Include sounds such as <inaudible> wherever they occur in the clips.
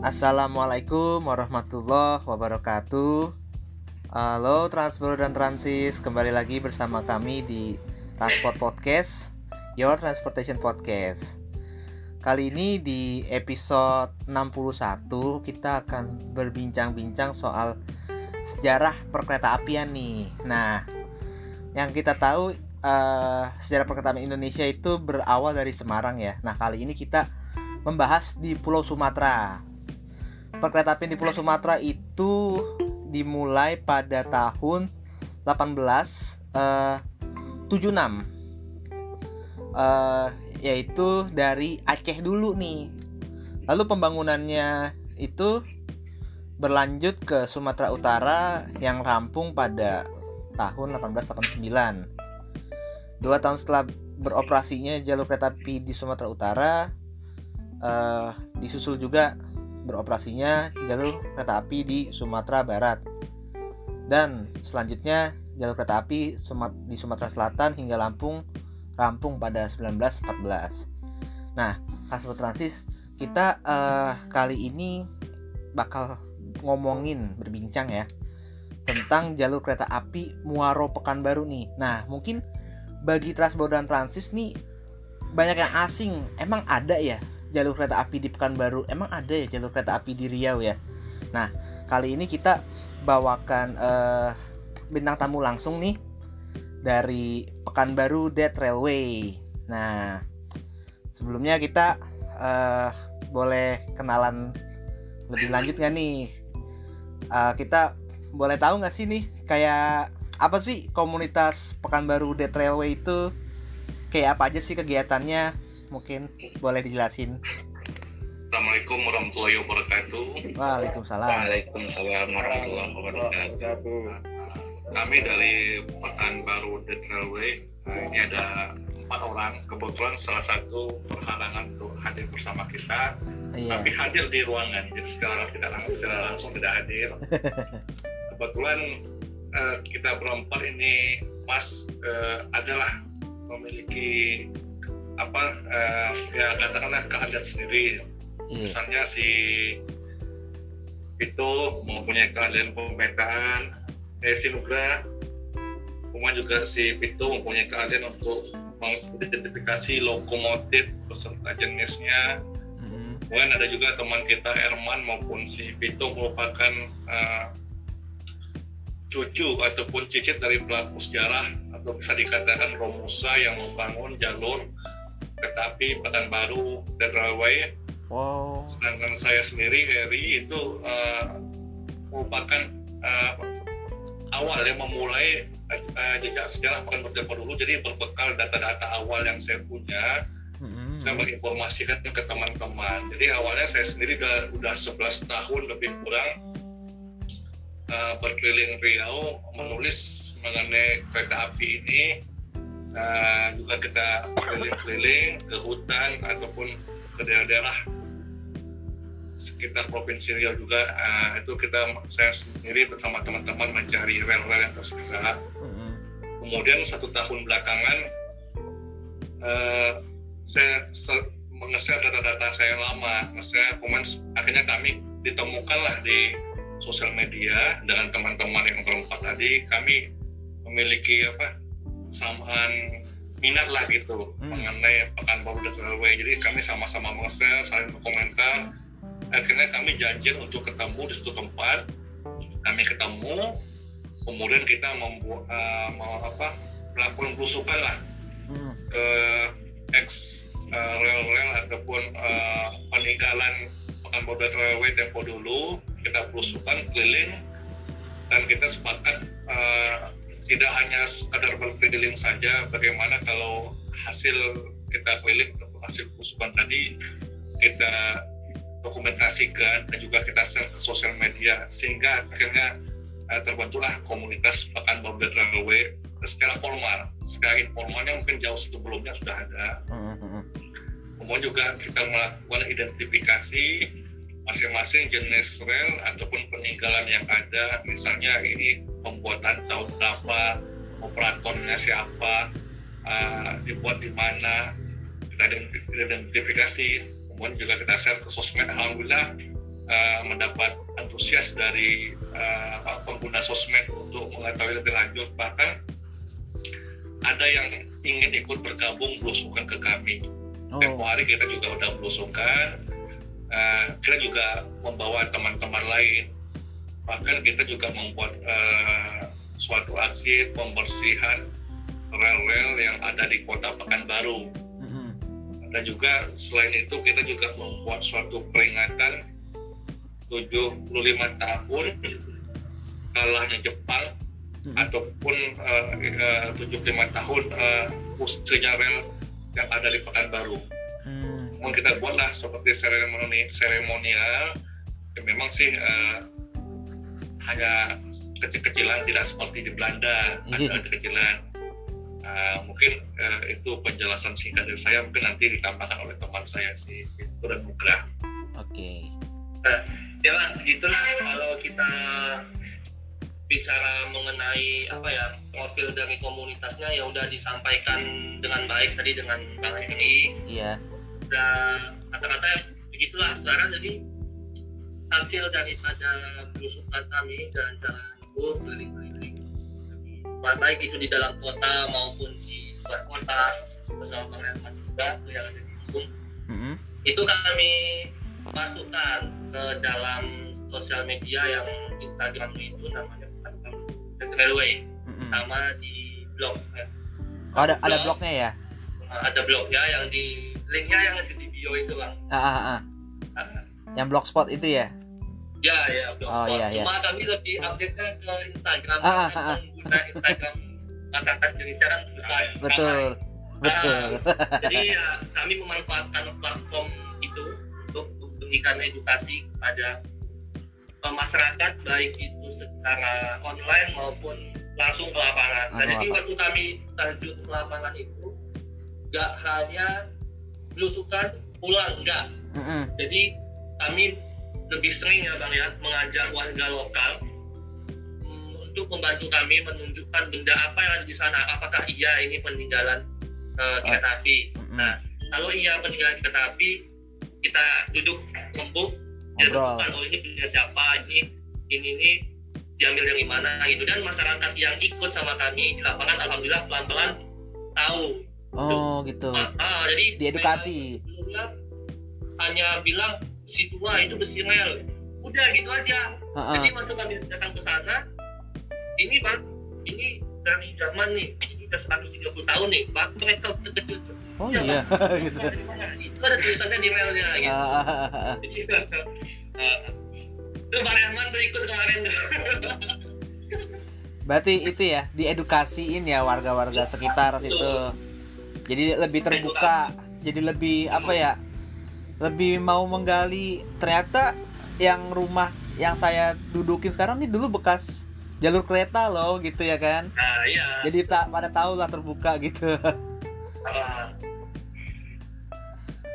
Assalamualaikum warahmatullahi wabarakatuh. Halo Transbro dan Transis. Kembali lagi bersama kami di Transport Podcast Your Transportation Podcast. Kali ini di episode 61 Kita akan berbincang-bincang soal sejarah perkereta apian nih. Nah, yang kita tahu uh, sejarah perkereta apian Indonesia itu berawal dari Semarang ya. Nah, kali ini kita membahas di Pulau Sumatera perkereta apian di Pulau Sumatera itu dimulai pada tahun 1876 uh, uh, yaitu dari Aceh dulu nih. Lalu pembangunannya itu berlanjut ke Sumatera Utara yang rampung pada tahun 1889 dua tahun setelah beroperasinya jalur kereta api di Sumatera Utara uh, disusul juga beroperasinya jalur kereta api di Sumatera Barat. Dan selanjutnya jalur kereta api di Sumatera Selatan hingga Lampung rampung pada 1914. Nah, Kasper Transis kita uh, kali ini bakal ngomongin berbincang ya tentang jalur kereta api Muaro Pekanbaru nih. Nah, mungkin bagi Transbau dan Transis nih banyak yang asing. Emang ada ya jalur kereta api di Pekanbaru. Emang ada ya jalur kereta api di Riau ya? Nah kali ini kita bawakan uh, bintang tamu langsung nih dari Pekanbaru Dead Railway. Nah sebelumnya kita uh, boleh kenalan lebih lanjut nggak nih? Uh, kita boleh tahu nggak sih nih kayak apa sih komunitas Pekanbaru Dead Railway itu? Kayak apa aja sih kegiatannya mungkin boleh dijelasin Assalamualaikum warahmatullahi wabarakatuh. Waalaikumsalam. Waalaikumsalam warahmatullahi wabarakatuh. Kami dari Pekanbaru The Railway. Ini ada empat orang. Kebetulan salah satu berhalangan untuk hadir bersama kita. Iya. Tapi hadir di ruangan. Jadi sekarang kita langsung secara langsung tidak hadir. <laughs> Kebetulan uh, kita berempat ini Mas uh, adalah memiliki apa uh, ya katakanlah keahlian sendiri yeah. misalnya si itu mempunyai keahlian pemetaan eh si Nugra kemudian juga si Pito mempunyai keahlian untuk mengidentifikasi lokomotif beserta jenisnya mm-hmm. kemudian ada juga teman kita Erman maupun si Pito merupakan uh, cucu ataupun cicit dari pelaku sejarah atau bisa dikatakan Romusa yang membangun jalur kereta api Pekanbaru dan Railway. Wow. Sedangkan saya sendiri Heri itu uh, merupakan uh, awal yang memulai uh, jejak sejarah Pekanbaru dulu. Jadi berbekal data-data awal yang saya punya, mm-hmm. saya menginformasikan ke teman-teman. Jadi awalnya saya sendiri udah, udah 11 tahun lebih kurang uh, berkeliling Riau menulis mengenai kereta api ini uh, juga kita keliling-keliling ke hutan ataupun ke daerah-daerah sekitar provinsi Riau juga uh, itu kita saya sendiri bersama teman-teman mencari rel-rel yang tersisa. Mm-hmm. Kemudian satu tahun belakangan uh, saya mengeser data-data saya lama, saya komen akhirnya kami ditemukanlah di sosial media dengan teman-teman yang berempat tadi kami memiliki apa samaan minat lah gitu hmm. mengenai Pekanbaru dan Railway. Jadi kami sama-sama meng-share, saling berkomentar. Akhirnya kami janji untuk ketemu di suatu tempat. Kami ketemu, kemudian kita membuat uh, mau apa melakukan belusukan lah hmm. ke ex uh, rel-rel ataupun uh, peninggalan Pekanbaru dan Railway tempo dulu. Kita belusukan keliling dan kita sepakat uh, tidak hanya sekadar berkeliling saja bagaimana kalau hasil kita keliling hasil kusuban tadi kita dokumentasikan dan juga kita share ke sosial media sehingga akhirnya uh, terbentuklah komunitas Pekan Border Railway secara formal secara informalnya mungkin jauh sebelumnya sudah ada mm-hmm. kemudian juga kita melakukan identifikasi masing-masing jenis rel ataupun peninggalan yang ada. Misalnya ini pembuatan tahun berapa operatornya siapa uh, dibuat di mana kita identifikasi. Kemudian juga kita share ke sosmed. Alhamdulillah uh, mendapat antusias dari uh, pengguna sosmed untuk mengetahui lebih lanjut. Bahkan ada yang ingin ikut bergabung belusukan ke kami. Oh. tempo hari kita juga udah belusukan uh, kita juga membawa teman-teman lain bahkan kita juga membuat uh, suatu aksi pembersihan rel-rel yang ada di kota Pekanbaru mm-hmm. dan juga selain itu kita juga membuat suatu peringatan 75 tahun kalahnya Jepang hmm. ataupun uh, uh, 75 tahun uh, rel yang ada di Pekanbaru. Hmm. Mau kita buatlah seperti seremoni seremonial, ya memang sih uh, hanya kecil-kecilan tidak seperti di Belanda ada iya. kecil-kecilan. Uh, mungkin uh, itu penjelasan singkat dari saya mungkin nanti ditambahkan oleh teman saya si itu dan Nugrah. Oke. Okay. Uh, ya lah segitulah kalau kita bicara mengenai apa ya profil dari komunitasnya yang udah disampaikan dengan baik tadi dengan Bang Heri. Iya. Dan kata-kata begitulah sekarang jadi hasil daripada belusukan kami dan jalan itu keliling-keliling baik itu di dalam kota maupun di luar kota bersama Herman juga yang ada di Gunung. Mm -hmm. Itu kami masukkan ke dalam sosial media yang Instagram itu namanya railway mm-hmm. sama di blog ya. Oh, ada blog, ada blognya ya? Ada blognya yang di linknya yang ada di bio itu bang. Ah, ah, ah. Uh, yang blogspot itu ya? Ya ya blogspot. Oh, iya, iya. Cuma kami lebih update nya ke Instagram. Ah, ah, ah. Pengguna Instagram masyarakat Indonesia kan besar. Betul. Betul. Uh, <laughs> jadi ya kami memanfaatkan platform itu untuk memberikan edukasi kepada uh, masyarakat baik itu secara online maupun langsung ke lapangan. Dan jadi waktu kami terjun ke lapangan itu nggak hanya belusukan pulang enggak. Mm -hmm. Jadi kami lebih sering ya bang ya mengajak warga lokal um, untuk membantu kami menunjukkan benda apa yang ada di sana. Apakah iya ini peninggalan uh, kereta api? Mm -hmm. Nah kalau iya peninggalan kereta api kita duduk lembut dia tentukan oh ini punya siapa ini ini ini diambil dari mana gitu dan masyarakat yang ikut sama kami di lapangan alhamdulillah pelan-pelan tahu oh gitu. Ah, ah jadi diedukasi. hanya bilang besi tua itu besi rel udah gitu aja. Uh -uh. jadi waktu kami datang ke sana ini bang ini dari zaman nih ini udah 130 tahun nih bang mereka terkejut oh ya, iya. <laughs> Gitu. itu ada tulisannya di relnya gitu. uh, <laughs> jadi uh, tuh Pak Rahman tuh ikut kemarin tuh. Berarti itu ya diedukasiin ya warga-warga sekitar Betul. itu jadi lebih terbuka jadi lebih apa ya lebih mau menggali ternyata yang rumah yang saya dudukin sekarang ini dulu bekas jalur kereta loh gitu ya kan nah, iya. jadi tak pada tahu lah terbuka gitu uh,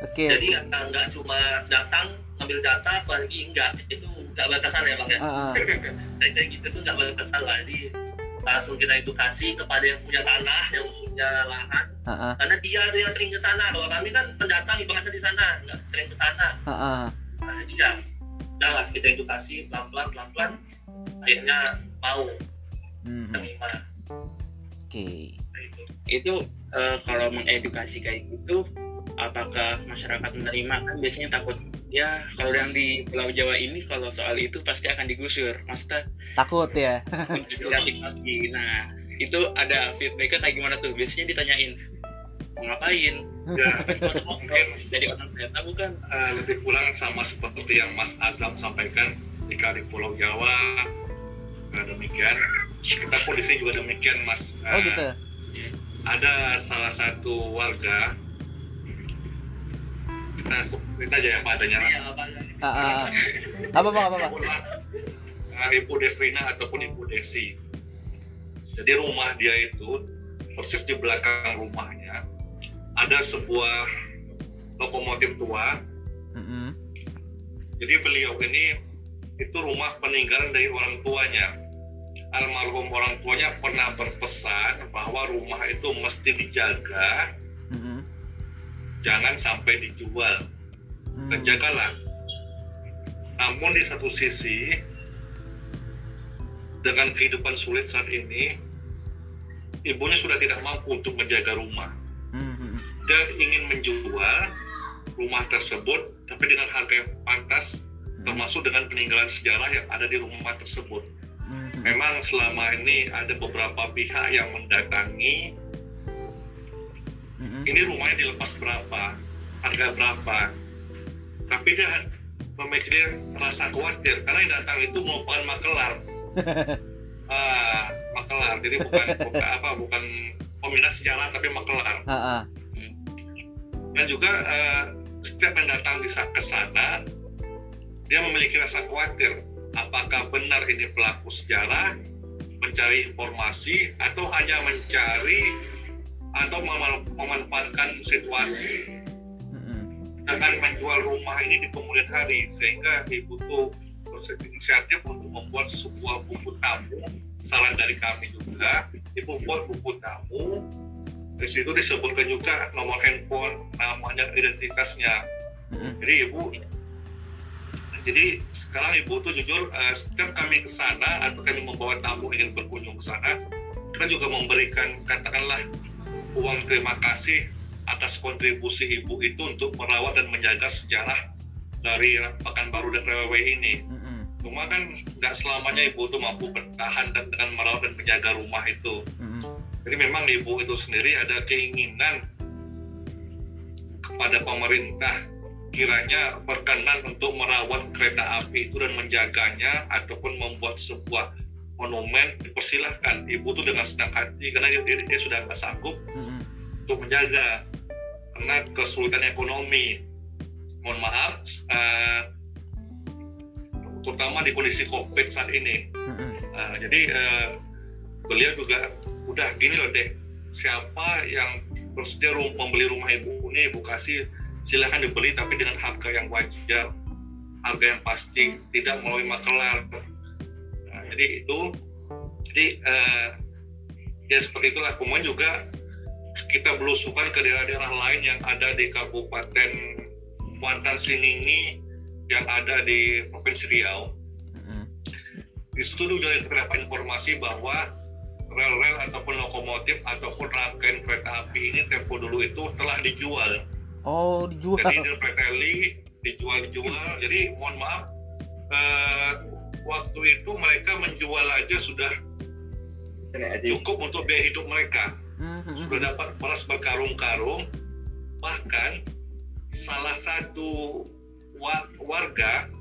okay. jadi nggak cuma datang ngambil data pergi enggak itu nggak batasan ya bang ya uh, uh. <laughs> kayak gitu tuh nggak batasan lah jadi langsung kita edukasi kepada yang punya tanah yang punya lahan uh, uh. karena dia tuh yang sering ke sana kalau kami kan pendatang ibaratnya di sana nggak sering ke sana uh, uh. nah jadi ya udah lah kita edukasi pelan pelan pelan pelan akhirnya mau hmm. terima oke okay. itu uh, kalau mengedukasi kayak gitu apakah masyarakat menerima kan biasanya takut. Ya kalau yang di Pulau Jawa ini kalau soal itu pasti akan digusur. Maksudnya takut ya. <laughs> nah itu ada feedbacknya kayak gimana tuh? Biasanya ditanyain mau ngapain? Ya mungkin jadi orang ternyata bukan uh, lebih pulang sama seperti yang Mas Azam sampaikan jika di Pulau Jawa uh, demikian. Kita pun di sini juga demikian Mas. Uh, oh gitu. Ada salah satu warga kita cerita aja yang padanya lah. Uh, uh, apa apa apa? Uh, Ibu Desrina ataupun Ibu Desi. Jadi rumah dia itu persis di belakang rumahnya ada sebuah lokomotif tua. Mm -hmm. Jadi beliau ini itu rumah peninggalan dari orang tuanya. Almarhum orang tuanya pernah berpesan bahwa rumah itu mesti dijaga jangan sampai dijual. Hmm. dan jagalah namun di satu sisi dengan kehidupan sulit saat ini ibunya sudah tidak mampu untuk menjaga rumah. Mhm. dia ingin menjual rumah tersebut tapi dengan harga yang pantas termasuk dengan peninggalan sejarah yang ada di rumah tersebut. Memang selama ini ada beberapa pihak yang mendatangi Mhm. ini rumahnya dilepas berapa? Harga berapa? Tapi dia memiliki rasa khawatir karena yang datang itu merupakan makelar. <laughs> Ah makelar. Jadi bukan bukan apa bukan peminat sejarah tapi makelar. Ah. dan juga eh, setiap yang datang di ke sana dia memiliki rasa khawatir. Apakah benar ini pelaku sejarah mencari informasi atau hanya mencari atau mem- memanfaatkan situasi. Dengan menjual rumah ini di kemudian hari sehingga ibu tuh berinisiatif untuk membuat sebuah buku tamu. Saran dari kami juga ibu buat buku tamu. Di situ disebutkan juga nomor handphone namanya identitasnya. Jadi ibu jadi sekarang ibu tuh jujur eh, setiap kami ke sana atau kami membawa tamu ingin berkunjung ke sana kita juga memberikan katakanlah uang terima kasih atas kontribusi ibu itu untuk merawat dan menjaga sejarah dari Pekanbaru dan RWW ini. Mhm. Cuma kan nggak selamanya ibu itu mampu bertahan dan dengan merawat dan menjaga rumah itu. Jadi memang ibu itu sendiri ada keinginan kepada pemerintah kiranya berkenan untuk merawat kereta api itu dan menjaganya ataupun membuat sebuah monumen dipersilahkan. Ibu tuh dengan senang hati karena dia, dia, dia sudah nggak sanggup Mhm. untuk menjaga. Karena kesulitan ekonomi. Mohon maaf eh, terutama di kondisi covid saat ini. Mhm. Nah, jadi eh, beliau juga udah gini loh deh siapa yang bersedia rum- membeli rumah ibu ini ibu kasih silahkan dibeli tapi dengan harga yang wajar. Harga yang pasti tidak melalui makelar jadi itu jadi eh, ya seperti itulah kemudian juga kita belusukan ke daerah-daerah lain yang ada di Kabupaten Muantan Sinini yang ada di Provinsi Riau Mhm. di situ juga kita dapat informasi bahwa rel-rel ataupun lokomotif ataupun rangkaian kereta api ini tempo dulu itu telah dijual. Oh, dijual. Jadi direpreteli, dijual dijual. Jadi mohon maaf, eh, waktu itu mereka menjual aja sudah cukup untuk biaya hidup mereka. Mhm. Sudah dapat beras berkarung-karung. Bahkan salah satu wa- warga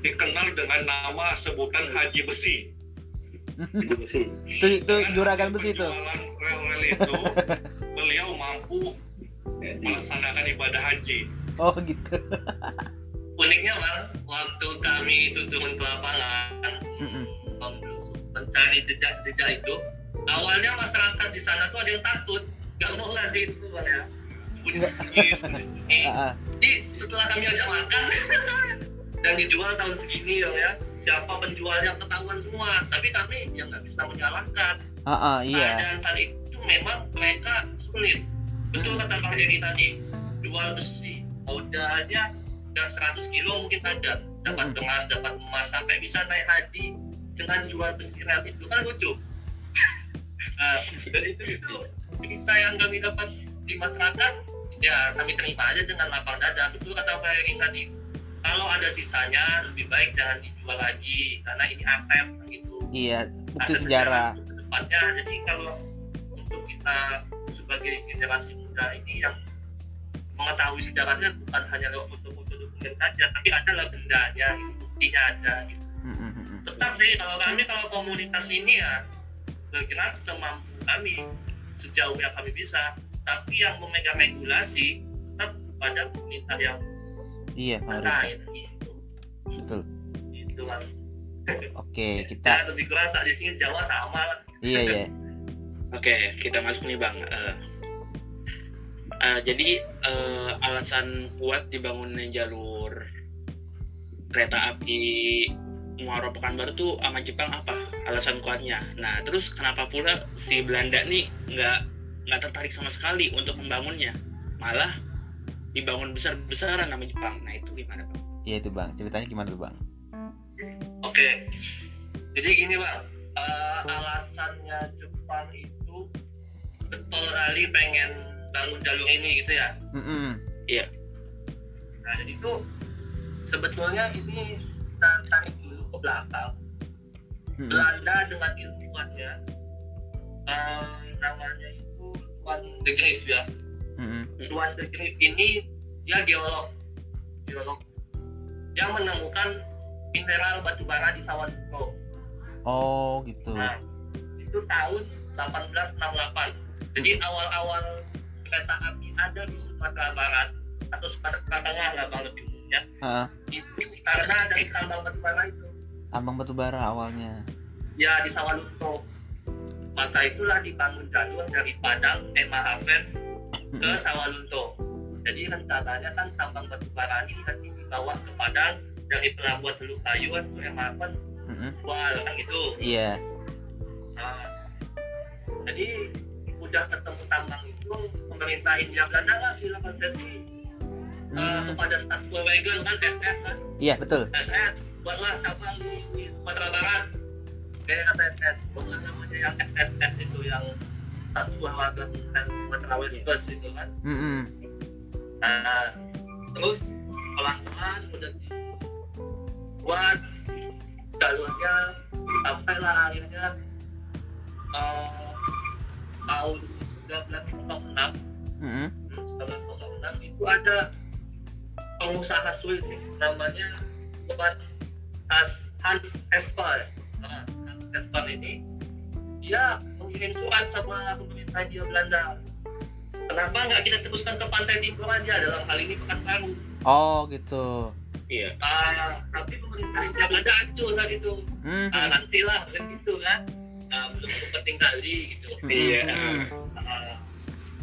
dikenal dengan nama sebutan Haji Besi. Itu itu juragan besi itu. penjualan rel-rel itu beliau mampu melaksanakan ibadah haji Oh, gitu. <laughs> uniknya bang waktu kami itu turun ke lapangan mencari jejak-jejak itu awalnya masyarakat di sana tuh ada yang takut nggak mau ngasih itu bang ya. Sembunyi-sembunyi <laughs> Ah, ah. jadi setelah kami ajak makan <laughs> dan dijual tahun segini bang ya siapa penjualnya ketahuan semua tapi kami yang nggak bisa menyalahkan. Ah, ah, iya. keadaan saat itu memang mereka sulit. Betul kata Kang Heri tadi jual besi modalnya udah 100 kilo mungkin ada. Dapat Mm-mm. beras dapat emas sampai bisa naik haji dengan jual besi rel itu kan lucu. <laughs> Nah, dan itu itu cerita yang kami dapat di masyarakat ya kami terima aja dengan lapang dada. Betul kata Pak Heri tadi. Kalau ada sisanya lebih baik jangan dijual lagi karena ini aset gitu. Iya, bukti aset sejarah. ke depannya. Jadi kalau untuk kita sebagai generasi muda ini yang mengetahui sejarahnya bukan hanya lewat foto-foto dokumen saja tapi ada lah bendanya buktinya ada gitu. Tetap sih kalau kami kalau komunitas ini ya bergerak semampu kami sejauh yang kami bisa tapi yang memegang regulasi tetap pada pemerintah yang Iya, terkait gitu Betul. gitu kan Oke, ya <laughs> kita lebih kerasa di sini Jawa sama lah iya ya. <laughs> Oke, kita masuk nih bang. Eh, eh, jadi eh, alasan kuat dibangunnya jalur kereta api Muaro Pekanbaru tuh sama Jepang apa? Alasan kuatnya. Nah, terus kenapa pula si Belanda nih nggak nggak tertarik sama sekali untuk membangunnya? Malah dibangun besar-besaran sama Jepang. Nah, itu gimana bang? Iya itu bang, ceritanya gimana tuh bang? Oke, jadi gini bang, uh, alasannya Jepang itu betul kali pengen bangun jalur ini gitu ya. Mm -mm. Nah jadi itu sebetulnya ini kita tarik dulu ke belakang. Mm -mm. Belanda dengan ilmuwannya, uh, namanya itu Tuan de Graaf ya. Mm -mm. Tuan de Graaf ini dia geolog, geolog yang menemukan mineral batu bara di Sawalunto. Oh gitu. Nah, itu tahun 1868. Jadi awal-awal kereta api ada di Sumatera Barat atau Sumatera Tengah lah bang lebih umumnya Heeh. itu karena dari tambang batu bara itu Tambang batu bara awalnya. ya di Sawalunto. Maka itulah dibangun jalur dari Padang, Ema Haven ke Sawalunto. Jadi rencananya kan tambang batu bara ini nanti dibawa ke Padang dari pelabuhan Teluk Ayuan ke Ema Haven, Mm -mm. Wah, kan gitu. Iya. Nah, jadi udah ketemu tambang pemerintah India Belanda ngasih 8 sesi eh, Mm. kepada Statsbewegen kan SS kan Iya betul. SS buatlah cabang di, di Sumatera Barat kayak kata SS buatlah namanya yang SSS itu yang Statsbewegen dan Sumatera West Coast itu kan Mm -mm. nah, terus pelan-pelan udah buat jalurnya sampailah akhirnya eh, tahun 1906 Mm -mm. 1906 itu ada pengusaha Swiss namanya Tuan Hans Hans Esper. Nah, Hans Esper ini dia mengirim surat sama pemerintah India Belanda. Kenapa nggak kita teruskan ke pantai timur aja dalam hal ini Pekanbaru? Oh gitu. Iya. Ah, tapi pemerintah India Belanda acuh saat itu. Mm Ah, nantilah begitu kan. Belum penting kali gitu. -mm. Iya. Mm. Uh,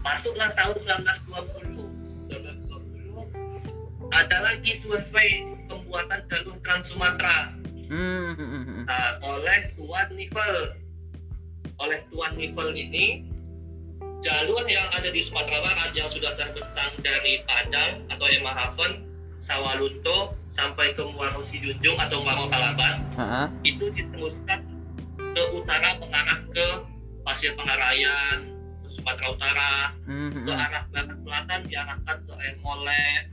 masuklah tahun 1920 1920 ada lagi survei pembuatan jalur Trans Sumatera uh, oleh Tuan Nivel oleh Tuan Nivel ini jalur yang ada di Sumatera Barat yang sudah terbentang dari Padang atau Emahaven Sawalunto sampai ke Muaro Sijunjung atau Muaro Kalaban Heeh. itu diteruskan ke utara mengarah ke Pasir Pengarayan ke Sumatera Utara Mm ke -mm. arah barat selatan diarahkan ke Emolek,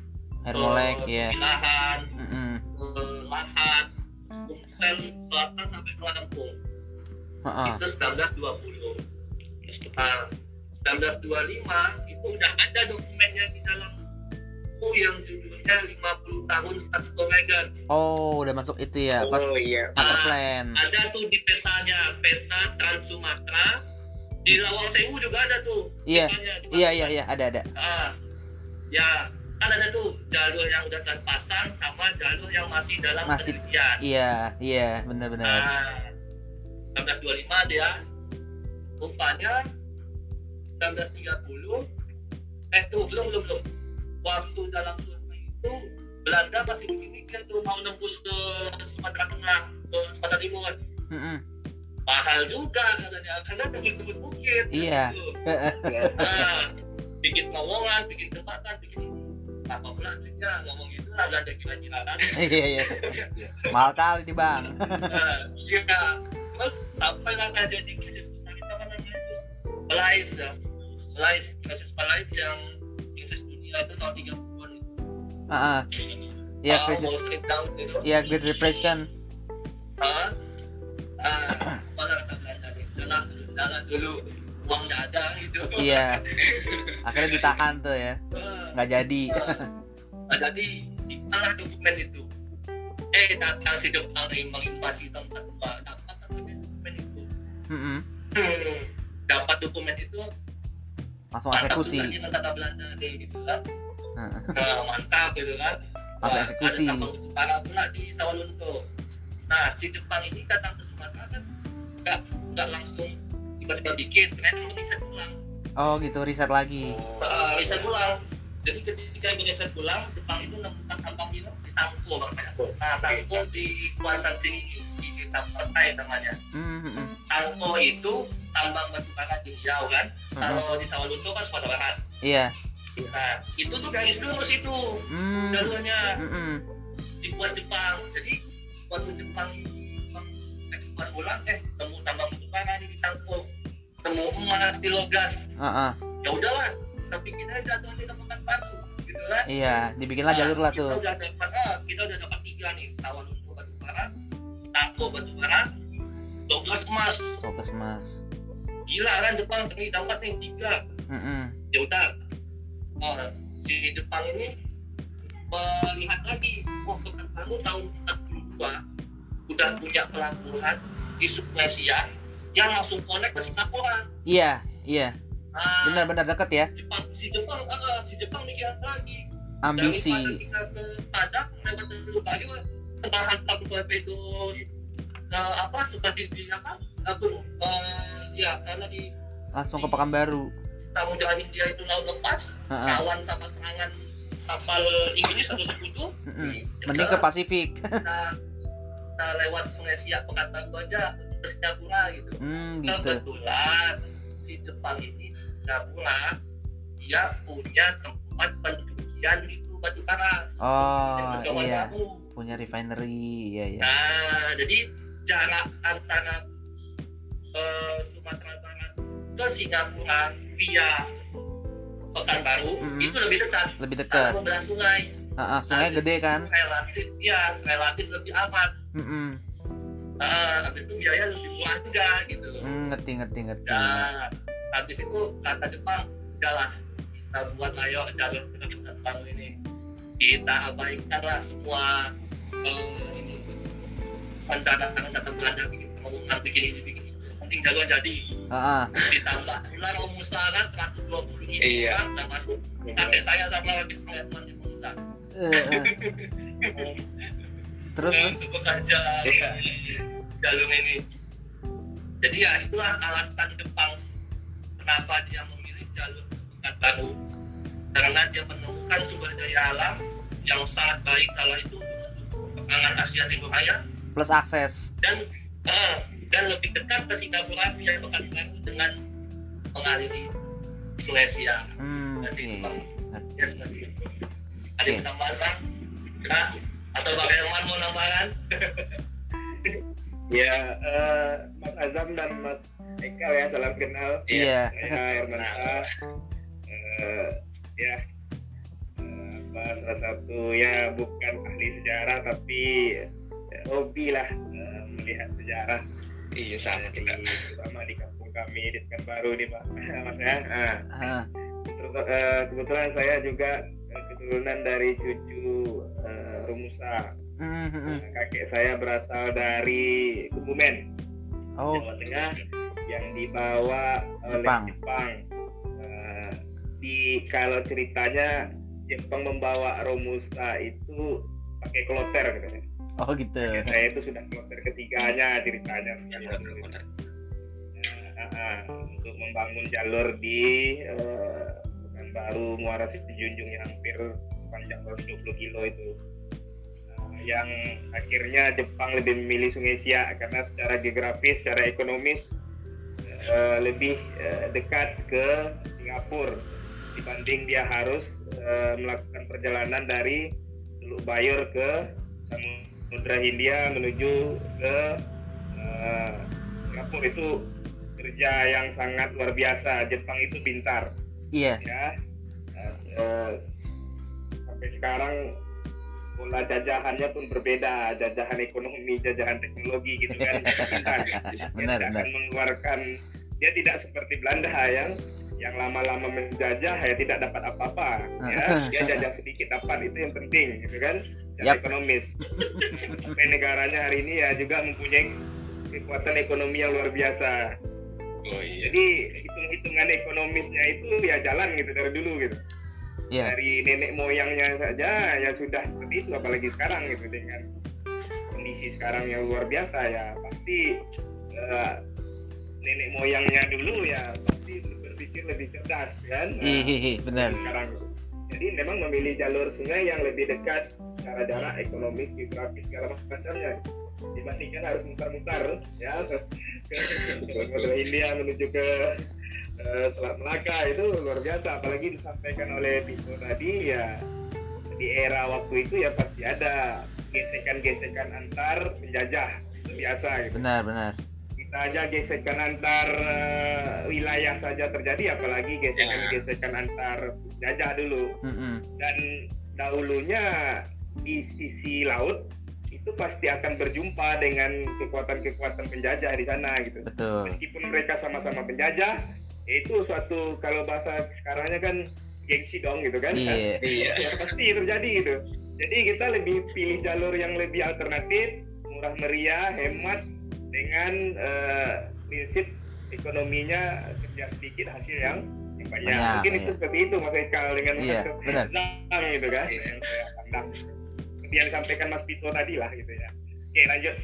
Air molek ke ya. Pilahan, Mm -mm. ke Lahat, Sumsel selatan sampai ke Lampung. Heeh. Itu 1920. Nah, 1925 itu udah ada dokumennya di dalam buku yang judulnya 50 tahun status Koregan. Oh udah masuk itu ya pas Oh iya. master Ah, plan. Ada tuh di petanya, peta Trans Sumatera. Di Lawang Sewu juga ada tuh. Iya. Iya iya iya ada ada. Ah, ya kan ada tuh jalur yang udah terpasang sama jalur yang masih dalam Masih- penelitian. Iya iya benar-benar. Nah, 1925 dia rupanya 1930 eh tuh belum belum belum waktu dalam survei itu Belanda masih mikir tuh mau nembus ke Sumatera Tengah ke Sumatera Timur Mm -mm. mahal juga katanya karena tembus-tembus bukit Iya. gitu. <laughs> nah, bikin terowongan bikin jembatan bikin apa pula duitnya ngomong gitu agak ada gila-gilaan Iya iya. Mahal kali nih bang. Nah, iya terus sampai lah terjadi krisis besar itu apa namanya itu Palais ya Palais krisis Palais yang itu tahun 30-an itu Heeh. Iya Ah, Wall krisis. Street down gitu Iya Great Depression. ah ah mana kata Belanda deh dulu jalan dulu uang nggak ada gitu Iya. <laughs> Akhirnya ditahan tuh ya. Ah, Nggak jadi. ah, jadi simpanlah dokumen itu eh datang si Jepang yang menginvasi tempat tua dapat satu dokumen itu Mm-mm. Hmm, dapat dokumen itu Langsung mantap eksekusi. nih kata Belanda deh gitu kan. Nah, mantap gitu kan. Langsung eksekusi. utara pula di Sawalunto nah si Jepang ini datang ke Sumatera kan nggak nggak langsung tiba-tiba bikin ternyata riset ulang. Oh gitu riset lagi. uh, riset ulang. Jadi ketika riset ulang Jepang itu menemukan tambang di di Tangko bang nah Tangko di Kuantan sini di desa Pertai namanya Mm-mm. Tangko itu tambang batu bara di Riau kan Heeh. kalau di Sawalunto kan Sumatera Barat Iya. nah itu tuh garis lurus itu Mm. jalurnya Mm-mm. dibuat Jepang jadi waktu Jepang ekspor ulang eh temu tambang batu bara di Tangkung temu emas di Logas ah. ya udahlah tapi kita jatuh di tempat baru gitu kan iya dibikinlah jalur lah kita tuh udah dapat ah, kita udah dapat tiga nih sawah lunto batu bara Tangko batu bara Douglas emas. fokus mas gila kan Jepang ini dapat nih tiga. Mm-mm. ya udah. Oh, si Jepang ini melihat lagi wah Pekanbaru tahun 42 udah punya pelabuhan di Sulawesi yang langsung connect ke Singapura. Iya iya. Nah, benar-benar deket ya. Jepang si Jepang ah, si Jepang mikir lagi. Ambisi. Daripada kita ke Padang lewat Teluk Bayu terbahan satu torpedo eh, apa seperti di apa? Apa eh, ya karena di langsung ke Pekanbaru. Samudra Hindia itu laut lepas Ah, ah. kawan sama serangan kapal Inggris satu sekutu. Mm-mm. mending ke Pasifik. Kita, kita lewat Sungai Siak Pekanbaru aja ke Singapura gitu. Hmm gitu. Kebetulan si Jepang ini di Singapura dia punya tempat pencucian itu batu bara oh iya. baru punya refinery iya iya. Nah jadi jarak antara eh, Sumatera Barat ke Singapura via Pekanbaru Mhm. itu lebih dekat. Lebih dekat. Membelah sungai. Ah, ah, sungai Habis gede kan? relatif ya relatif lebih aman. Mm-mm. nah, habis itu biaya lebih murah juga gitu. Hmm, ngerti ngerti ngerti. Nah habis itu kata Jepang udahlah kita buat ayo jalur penerbitan baru ini. Kita abaikan lah semua eh, ini pandangan kata Belanda bikin mau bikin ini bikin itu penting jalur jadi ah. ditambah pula Romusa kan 120 ribu Iya. orang termasuk kakek saya sama lagi di Eh, eh. terus Eh, terus untuk bekerja Iya. jalur ini jadi ya itulah alasan Jepang kenapa dia memilih jalur dekat baru karena dia menemukan sumber daya alam yang sangat baik kalau itu perdagangan Asia Timur Raya plus akses dan eh, dan lebih dekat ke Singapura via Pekanbaru dengan mengaliri Sulawesi hmm. Ngerti. ya seperti itu ada yang tambahan bang ya atau bang Herman mau tambahan <laughs> Ya, eh, Mas Azam dan Mas Eka ya, salam kenal. iya Saya Herman Shah. <laughs> Eh, ya, apa salah satu ya bukan ahli sejarah tapi eh, hobi lah eh, melihat sejarah iya sama di, kita terutama di kampung kami di Pekanbaru nih <laughs> Pak Mas ya. Ah, terut- eh, kebetulan saya juga eh, keturunan dari cucu eh, Rumusa. mm. Nah, kakek saya berasal dari Kebumen. oh Jawa Tengah yang dibawa oleh Jepang. Jepang. Eh, di kalau ceritanya Jepang membawa Romusa itu pakai kloter gitu. ya. oh gitu Saya itu sudah kloter ketiganya ceritanya. Yang kotor-kotor. Eh, eh, untuk membangun jalur di eh, Pekanbaru Muara Sijunjung yang hampir sepanjang 120 kilo itu. Nah, yang akhirnya Jepang lebih memilih Sungai Siak karena secara geografis, secara ekonomis eh, lebih eh, dekat ke Singapura dibanding dia harus eh, melakukan perjalanan dari Teluk Bayur ke Samudra Hindia menuju ke eh, Singapura. Itu kerja yang sangat luar biasa. Jepang itu pintar. Iya. Ya. Eh, sampai sekarang pola jajahannya pun berbeda. Jajahan ekonomi jajahan teknologi gitu kan. <laughs> Pintar. Dia Benar, tidak benar. akan mengeluarkan dia tidak seperti Belanda yang yang lama-lama menjajah ya tidak dapat apa-apa. Ya <laughs> dia jajah sedikit dapat itu yang penting gitu kan? Secara Yap. ekonomis. Sampai negaranya hari ini ya juga mempunyai kekuatan ekonomi yang luar biasa. Oh iya. Jadi hitung-hitungan ekonomisnya itu ya jalan gitu dari dulu gitu. Iya. Dari nenek moyangnya saja ya sudah seperti itu apalagi sekarang gitu. Dengan kondisi sekarang yang luar biasa ya pasti eh, nenek moyangnya dulu ya pasti berpikir lebih cerdas kan? Nah, benar. sekarang jadi memang memilih jalur sungai yang lebih dekat secara jarak ekonomis geografis segala macamnya. Dibandingkan harus mutar-mutar ya. <laughs> Ke ke Hindia menuju ke eh, Selat Melaka itu luar biasa. Apalagi disampaikan oleh Tito tadi ya di era waktu itu ya pasti ada gesekan-gesekan antar penjajah. Itu biasa gitu. benar benar Kita aja gesekan antar eh, wilayah saja terjadi, apalagi gesekan-gesekan antar penjajah dulu. Dan dahulunya di sisi laut itu pasti akan berjumpa dengan kekuatan-kekuatan penjajah di sana gitu. betul Meskipun mereka sama-sama penjajah, ya itu suatu kalau bahasa sekarangnya kan gengsi dong gitu kan. iya Iya. ya pasti terjadi gitu jadi kita lebih pilih jalur yang lebih alternatif murah meriah hemat dengan eh, prinsip ekonominya kerja sedikit hasil yang yang banyak, Banyak, mungkin iya. itu seperti itu mas Ekal dengan Iya, Mas benar. Zang gitu kan yang saya pandang seperti yang disampaikan Mas Pito tadi lah gitu ya oke lanjut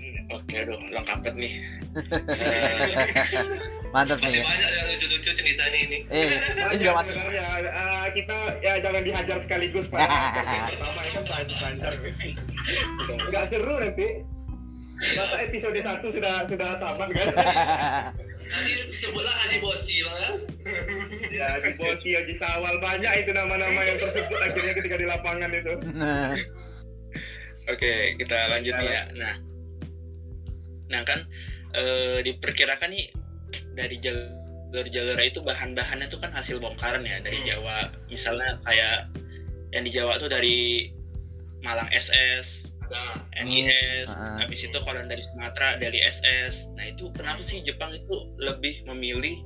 Hmm. Oke, aduh, lengkap banget nih. <laughs> mantap Masih nih banyak yang lucu-lucu ceritanya ini. eh ini juga mantap sebenarnya Eh, kita ya jangan dihajar sekaligus pada <laughs> pertama kan panjang nggak seru nanti masa episode 1 sudah sudah tamat kan Tadi sebutlah Haji Bosi, bang kan? ya <laughs> di Bosi Haji Sawal banyak itu nama-nama yang tersebut akhirnya ketika di lapangan itu Oke, kita lanjut nih ya. Nah, nah kan eh, diperkirakan nih dari jalur-jalur itu bahan-bahannya itu kan hasil bongkaran ya dari Hmm. Jawa. Misalnya kayak yang di Jawa tuh dari Malang SS, Nah, Nis, habis itu kalau dari Sumatera dari SS. Nah itu kenapa sih Jepang itu lebih memilih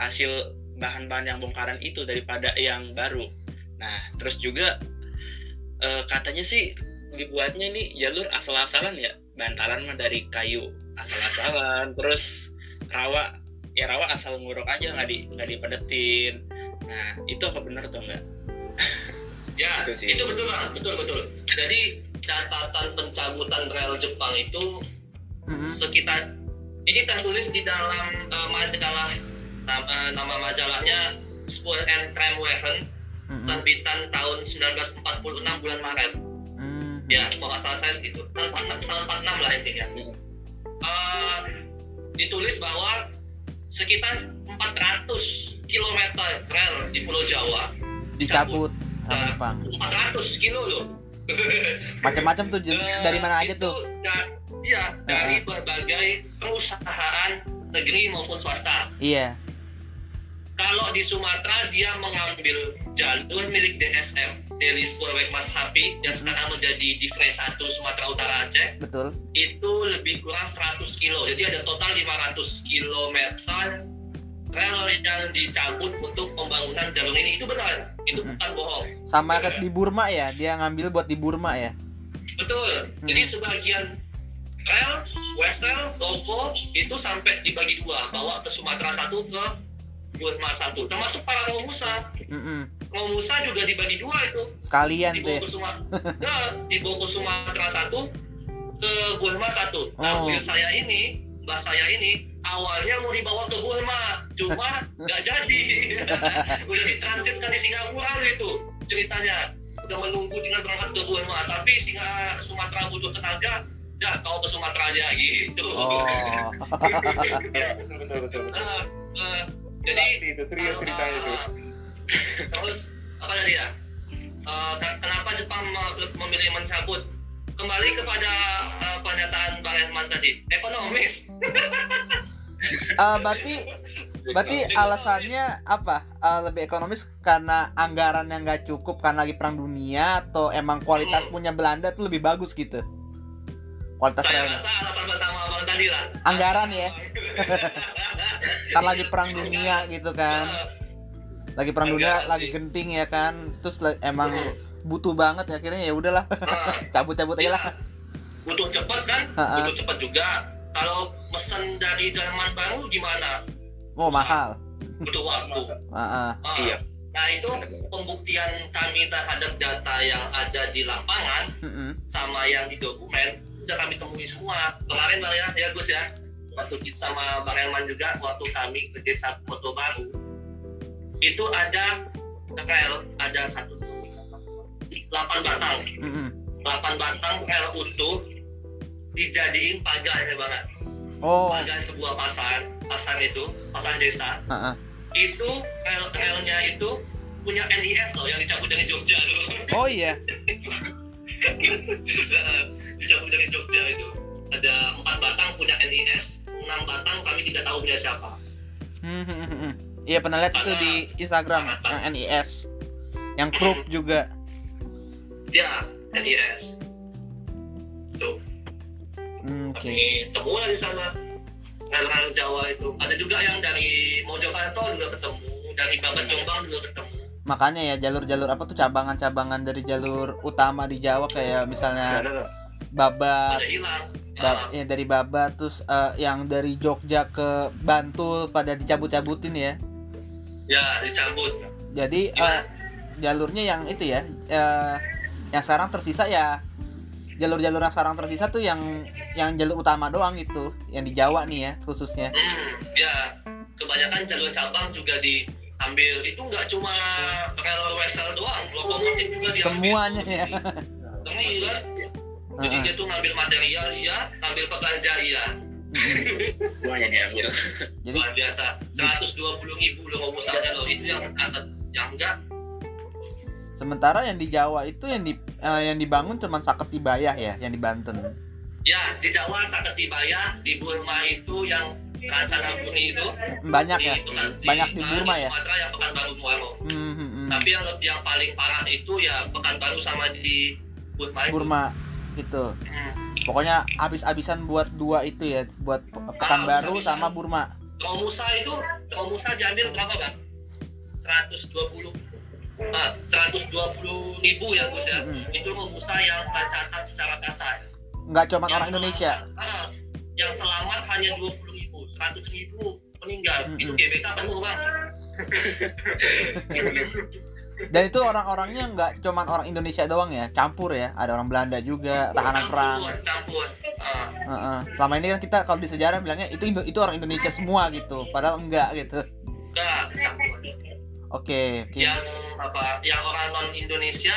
hasil bahan-bahan yang bongkaran itu daripada yang baru? Nah terus juga eh, katanya sih dibuatnya ini jalur asal-asalan ya, bantalan mah dari kayu asal-asalan, terus rawa ya rawa asal nguruk aja nggak di nggak dipedetin. Nah itu apa benar atau enggak? ya, Itu sih. itu betul bang, betul betul. Jadi catatan pencabutan rel Jepang itu Mm-mm. sekitar ini tertulis di dalam eh, majalah nama, nama majalahnya Spur and Tramwagen Mm-mm. terbitan tahun 1946 bulan Maret Mm. ya kalau nggak salah saya segitu tahun 46, tahun 46 lah intinya Hmm. Eh, ditulis bahwa sekitar 400 km rel di Pulau Jawa dicabut sama Jepang 400 kilo loh macam-macam tuh Eh, dari mana aja tuh? da- iya dari berbagai perusahaan negeri maupun swasta. Iya. Kalau di Sumatera dia mengambil jalur milik DSM Delhi Spurweg Mas Hapi yang sekarang menjadi Divre 1 Sumatera Utara Aceh. Betul. Itu lebih kurang 100 kilo. Jadi ada total 500 kilometer rel yang dicabut untuk pembangunan jalur ini. Itu benar itu bukan bohong. Sama kayak di Burma ya dia ngambil buat di Burma ya? Betul. Jadi sebagian rel Westel Logo itu sampai dibagi dua. Bawa ke Sumatera satu ke Burma satu. Termasuk para Romusa Mm-mm. Romusa juga dibagi dua itu. Sekalian tuh dibawa ya? ke Sumatera <laughs> nah, dibawa ke Sumatera satu ke Burma satu. Nah Oh. buyut saya ini mbah saya ini awalnya mau dibawa ke Burma cuma nggak jadi <laughs> udah ditransitkan di Singapura itu ceritanya udah menunggu tinggal berangkat ke Burma tapi singa Sumatera butuh tenaga dah kau ke Sumatera aja gitu oh ya betul betul betul, betul. Eh, jadi itu serius ceritanya itu Uh, terus apa tadi ya? Uh, ke- kenapa Jepang me- memilih mencabut? Kembali kepada uh, pernyataan Bang Herman tadi, ekonomis. <laughs> Eh, berarti berarti alasannya apa? Eh, lebih ekonomis karena anggaran yang nggak cukup karena lagi perang dunia atau emang kualitas punya Belanda tuh lebih bagus gitu? Kualitas Saya rasa alasan pertama Bang tadi lah. Anggaran ya? <laughs> kan lagi perang dunia gitu kan. Lagi perang dunia lagi genting ya kan. Terus emang butuh banget ya akhirnya ya udahlah Nah, cabut-cabut aja lah iya. butuh cepat kan? Ha-ha. Butuh cepat juga. Kalau mesen dari Jerman baru gimana? oh mahal Butuh waktu. Heeh. Ah. Iya. Nah itu pembuktian kami terhadap data yang ada di lapangan Mm-mm. sama yang di dokumen udah kami temui semua kemarin bang ya ya Gus ya Mas Sukit sama Bang Elman juga waktu kami ke desa Foto Baru itu ada rel ada satu delapan batang Mm-mm. delapan batang rel utuh dijadiin pagarnya banget oh. Pagar sebuah pasar pasar itu pasar desa. Heeh. itu rel relnya itu punya NIS loh yang dicabut dari Jogja loh oh iya. <laughs> Dicabut dari Jogja itu. Ada empat batang punya NIS enam batang kami tidak tahu punya siapa. Iya pernah lihat itu di Instagram yang NIS, yang grup juga. Ya NIS tuh. Hmm, Oke. kami temuan di sana. Rel-rel Jawa itu. Ada juga yang dari Mojokerto juga ketemu. Dari Babat Jombang juga ketemu. Makanya ya jalur-jalur apa tuh cabangan-cabangan dari jalur utama di Jawa kayak misalnya. Babat, ada hilang. Bab- ya dari Babat terus eh, yang dari Jogja ke Bantul pada dicabut-cabutin ya. ya dicabut. Jadi Gimana? jalurnya yang itu ya, eh, yang sekarang tersisa ya jalur-jalur yang sekarang tersisa tuh yang yang jalur utama doang gitu, yang di Jawa nih ya khususnya. Hmm, ya kebanyakan jalur cabang juga diambil. Itu nggak cuma rel wesel doang lokomotif juga diambil. Semuanya ya. ngerti kan jadi dia tuh ngambil material iya ngambil pekerja iya. Semuanya diambil. Jadi luar biasa. 120 ribu loh ngomongnya loh. Itu yang tercatat yang enggak sementara yang di Jawa itu yang di eh, yang dibangun cuma Saketi Bayah ya, yang di Banten. ya di Jawa Saketi Bayah di Burma itu yang Kancana Bumi itu Banyak ya. Pekan- Banyak di ah, Burma ya? Sumatera yang Pekanbaru Muaro Hmm, hmm, hmm. tapi yang yang paling parah itu ya Pekanbaru sama di Burma itu Burma itu. Hmm. Pokoknya habis-habisan buat dua itu ya, buat Pe- Pekanbaru habis-habisan. sama Burma. Romusa itu Romusa diambil berapa bang? 120 ah, 120 ribu ya Gus ya Mm-mm. itu Romusa yang tercatat secara kasar Nggak cuma Yang orang Indonesia. selamat- ah, yang selamat hanya 20 ribu 100 ribu meninggal itu Mm-mm. GBK penuh bang <laughs> Dan itu orang-orangnya nggak cuma orang Indonesia doang ya, campur ya. Ada orang Belanda juga, tahanan perang. campur campur Ah, Heeh. Selama ini kan kita kalau di sejarah bilangnya itu itu orang Indonesia semua gitu, padahal enggak gitu. enggak campur Oke, oke. yang apa yang orang non Indonesia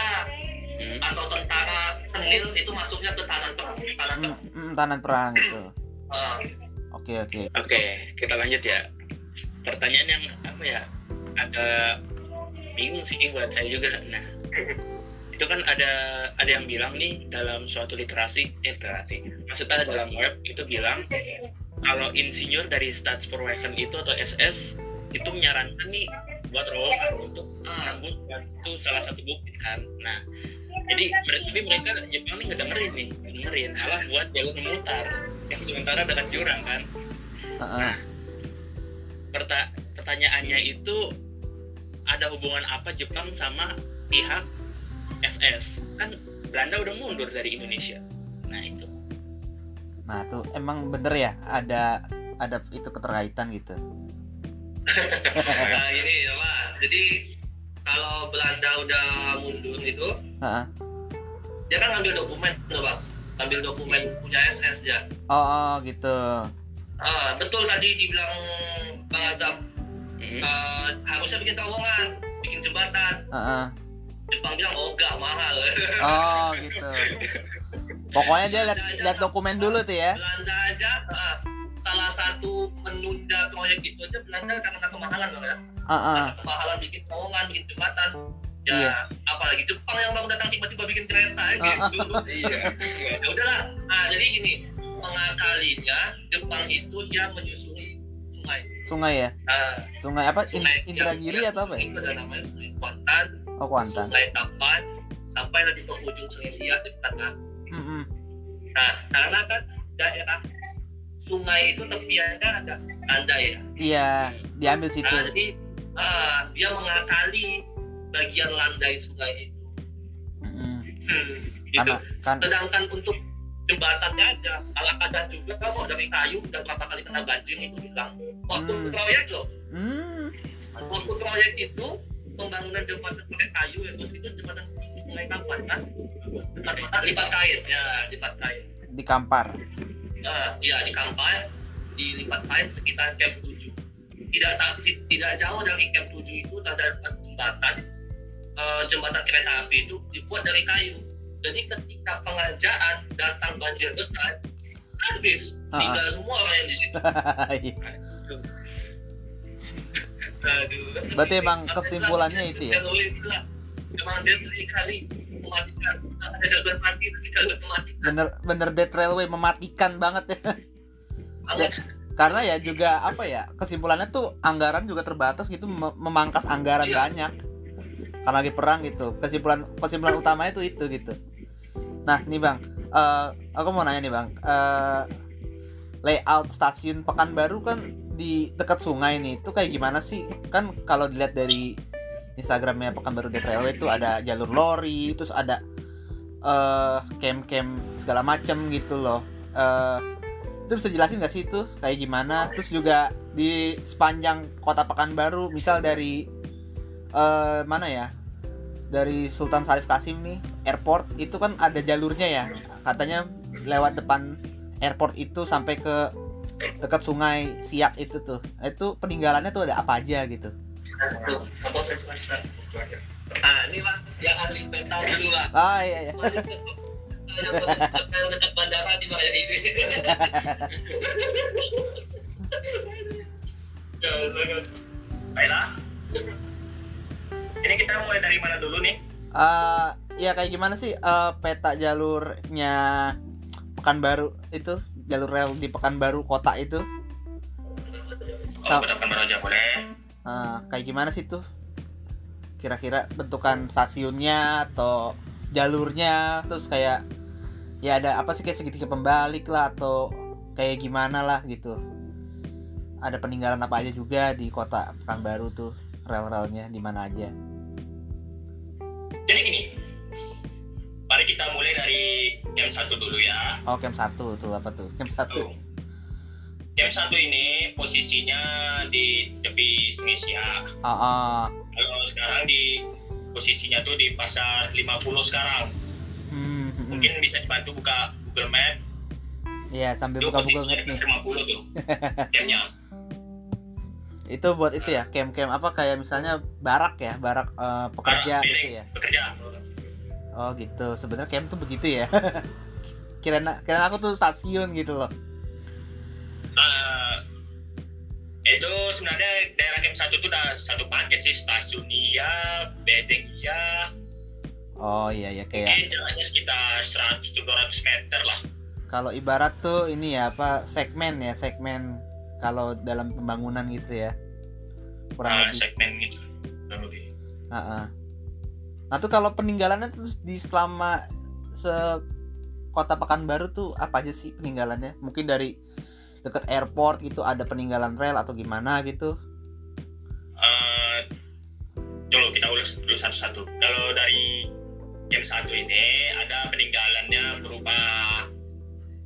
Hmm. atau tentara kenil itu masuknya ke tahanan perang tahanan Hmm, perang hmm, perang gitu. Ah, Oke, oke. Oke, kita lanjut ya. Pertanyaan yang apa ya? Ada bingung sih buat saya juga. Nah, <laughs> itu kan ada ada yang bilang nih dalam suatu literasi, eh, literasi. Maksudnya dalam web itu bilang kalau insinyur dari Staatsverwaffen itu atau SS itu menyarankan nih buat rombongan untuk menanggung suatu salah satu bukti kan. Nah, jadi tapi mereka Jepang nih ngedengerin nih, ngedengerin malah buat jalur memutar yang sementara dekat jurang kan. Heeh. Perta- pertanyaannya itu ada hubungan apa Jepang sama pihak SS kan Belanda udah mundur dari Indonesia nah itu Nah, tuh emang bener ya ada ada itu keterkaitan gitu. <laughs> nah ini ya Pak. jadi kalau Belanda udah mundur itu Heeh. dia kan ngambil dokumen tuh bang ngambil dokumen punya SS ya Oh, oh, gitu. ah, betul tadi dibilang Bang Azam Hmm. eh, harusnya bikin terowongan bikin jembatan Heeh. Jepang bilang oh gak mahal <laughs> Oh, gitu. Pokoknya dia lihat lihat dokumen dulu tuh ya. Belanda aja ah, salah satu menunda proyek itu aja Belanda karena kemahalan bang ya Heeh. Karena kemahalan bikin terowongan bikin jembatan ya Iya. apalagi Jepang yang baru datang tiba-tiba bikin kereta Ah, gitu <laughs> iya ya udahlah nah jadi gini mengakalinya Jepang itu dia menyusuri sungai Sungai ya? nah, Sungai apa? In- sungai Indragiri yang- atau apa ya? namanya sungai Kuantan Oh, Kuantan. sungai Tapan sampai di penghujung sungai Siak dekat kan Mm-mm. nah karena kan daerah sungai itu tepiannya ada landai ya Iya, diambil situ. nah jadi ah, dia mengakali bagian landai sungai itu Mm-mm. hmm, gitu. Karena kan sedangkan untuk jembatannya aja ala ada juga kok dari kayu udah berapa kali kena banjir itu bilang waktu Hmm. proyek loh hmm, waktu proyek itu pembangunan jembatan pakai kayu ya terus itu jembatan di sungai kapan kan lipat, lipat kain ya lipat kain di Kampar. Nah, ya di kampar di lipat kain sekitar camp 7 tidak tidak jauh dari camp 7 itu terdapat jembatan. Eh, jembatan kereta api itu dibuat dari kayu. Jadi ketika pengerjaan datang banjir besar habis. Tinggal semua orang yang di situ. <laughs> Iya. Aduh. Berarti emang kesimpulannya itu ya? emang dia kali mematikan ada jalur mati tapi jalur mematikan bener bener dead railway mematikan banget ya. Banget. Karena ya juga apa ya kesimpulannya tuh anggaran juga terbatas gitu mem- memangkas anggaran Iya. banyak. Karena lagi perang gitu. Kesimpulan kesimpulan utamanya tuh itu gitu. Nah nih bang eh, aku mau nanya nih bang Eh, layout stasiun Pekanbaru kan di dekat sungai nih itu kayak gimana sih? Kan kalau dilihat dari Instagramnya Pekanbaru Dead Railway itu ada jalur lori terus ada eh camp-camp segala macem gitu loh. Eh itu bisa jelasin nggak sih itu kayak gimana? Terus juga di sepanjang kota Pekanbaru misal dari eh mana ya? Dari Sultan Syarif Kasim nih airport itu kan ada jalurnya ya. Katanya lewat depan airport itu sampai ke dekat sungai Siak itu tuh. Itu peninggalannya tuh ada apa aja gitu apa ah ini pak yang ahli peta dulu lah ah iya iya so- yang dekat bandara di bawah ini Ya, sangat. Baiklah. Ini kita mulai dari mana dulu nih? Eh, ya kayak gimana sih eh, peta jalurnya Pekanbaru itu jalur rel di Pekanbaru kota itu Oh, Sam- betul baru aja boleh. Eh, kayak gimana sih tuh kira-kira bentukan stasiunnya atau jalurnya terus kayak ya ada apa sih kayak segitiga pembalik lah atau kayak gimana lah gitu ada peninggalan apa aja juga di kota Pekanbaru tuh rel-relnya di mana aja Jadi gini. Mari kita mulai dari game satu dulu ya. oh camp satu tuh apa tuh camp satu. Game satu ini posisinya di tepi Sungai Siak. ah ah. Kalau sekarang di posisinya tuh di pasar 50 sekarang. Hmm, hmm. Mungkin bisa dibantu buka Google Map. Iya sambil Itu buka Google posisinya Map di nih. 50 tuh. <laughs> Campnya. Itu buat itu ya, camp-camp apa kayak misalnya barak ya, barak eh, pekerja Barak, gitu ya. Bekerja. Oh gitu. Sebenarnya camp tuh begitu ya. <laughs> kirain kirain aku tuh stasiun gitu loh. Eh, itu sebenarnya daerah camp satu tuh udah satu paket sih stasiun iya, bedeng iya, Oh iya ya kayak mungkin jalannya sekitar 100 200 meter lah. kalau ibarat tuh ini ya apa segmen ya, segmen kalau dalam pembangunan gitu ya. Kurang Nah, lebih. segmen gitu. kurang lebih. Heeh. Nah tuh kalau peninggalannya tuh di selama se kota Pekanbaru tuh apa aja sih peninggalannya? Mungkin dari dekat airport gitu ada peninggalan rel atau gimana gitu? Coba kita ulas dulu satu-satu. Kalau dari game satu ini ada peninggalannya berupa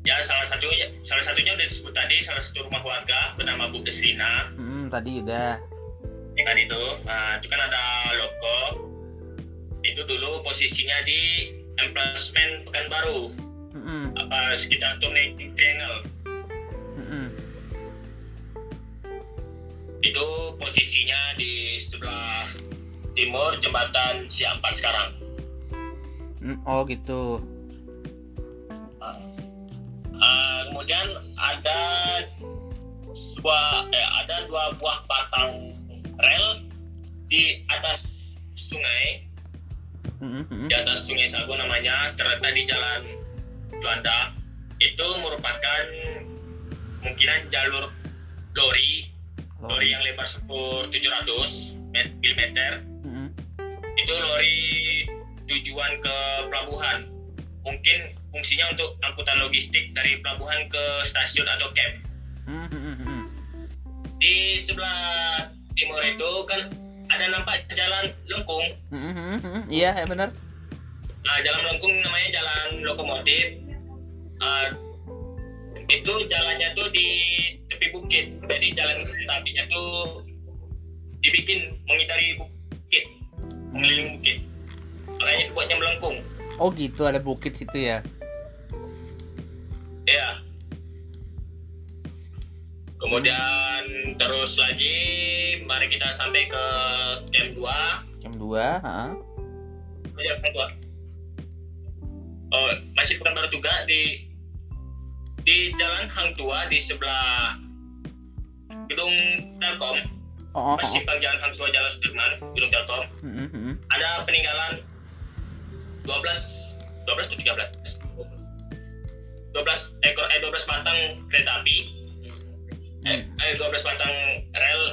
ya salah satu salah satunya udah disebut tadi salah satu rumah warga bernama Bu Desrina Hmm, tadi udah. ya kan itu nah, itu kan ada logo itu dulu posisinya di emplacement Pekanbaru Mm-mm, apa sekitar turning triangle itu posisinya di sebelah timur jembatan Siampat sekarang Mm, Oh gitu. Uh, kemudian ada sebuah eh, ada dua buah batang rel di atas sungai Mm-mm, mm-mm. di atas sungai Sago namanya terletak di jalan Juanda itu merupakan kemungkinan jalur lori lori yang lebar sepur 700 met- mm Mm-mm. itu lori tujuan ke pelabuhan mungkin fungsinya untuk angkutan logistik dari pelabuhan ke stasiun atau camp Mm, mm, mm, mm. di sebelah timur itu kan ada nampak jalan lengkung Mm, mm, mm, mm. Iya, ya benar. nah jalan lengkung namanya jalan lokomotif Ah, itu jalannya tuh di tepi bukit. Jadi jalan kereta apinya tuh dibikin mengitari bukit. Mengelilingi bukit. Makanya dibuatnya melengkung. Oh gitu, ada bukit situ ya. ya kemudian terus lagi mari kita sampai ke camp 2 Jam 2, heeh. ya camp 2 oh masih bukan baru juga di di jalan Hang Tua di sebelah gedung Telkom. Oh, oh, masih oh. simpang jalan Hang Tua Jalan Sudirman gedung Telkom. Mm, mm, mm. ada peninggalan 12 12 atau 13 12 ekor eh 12 batang kereta api. Eh, eh 12 batang rel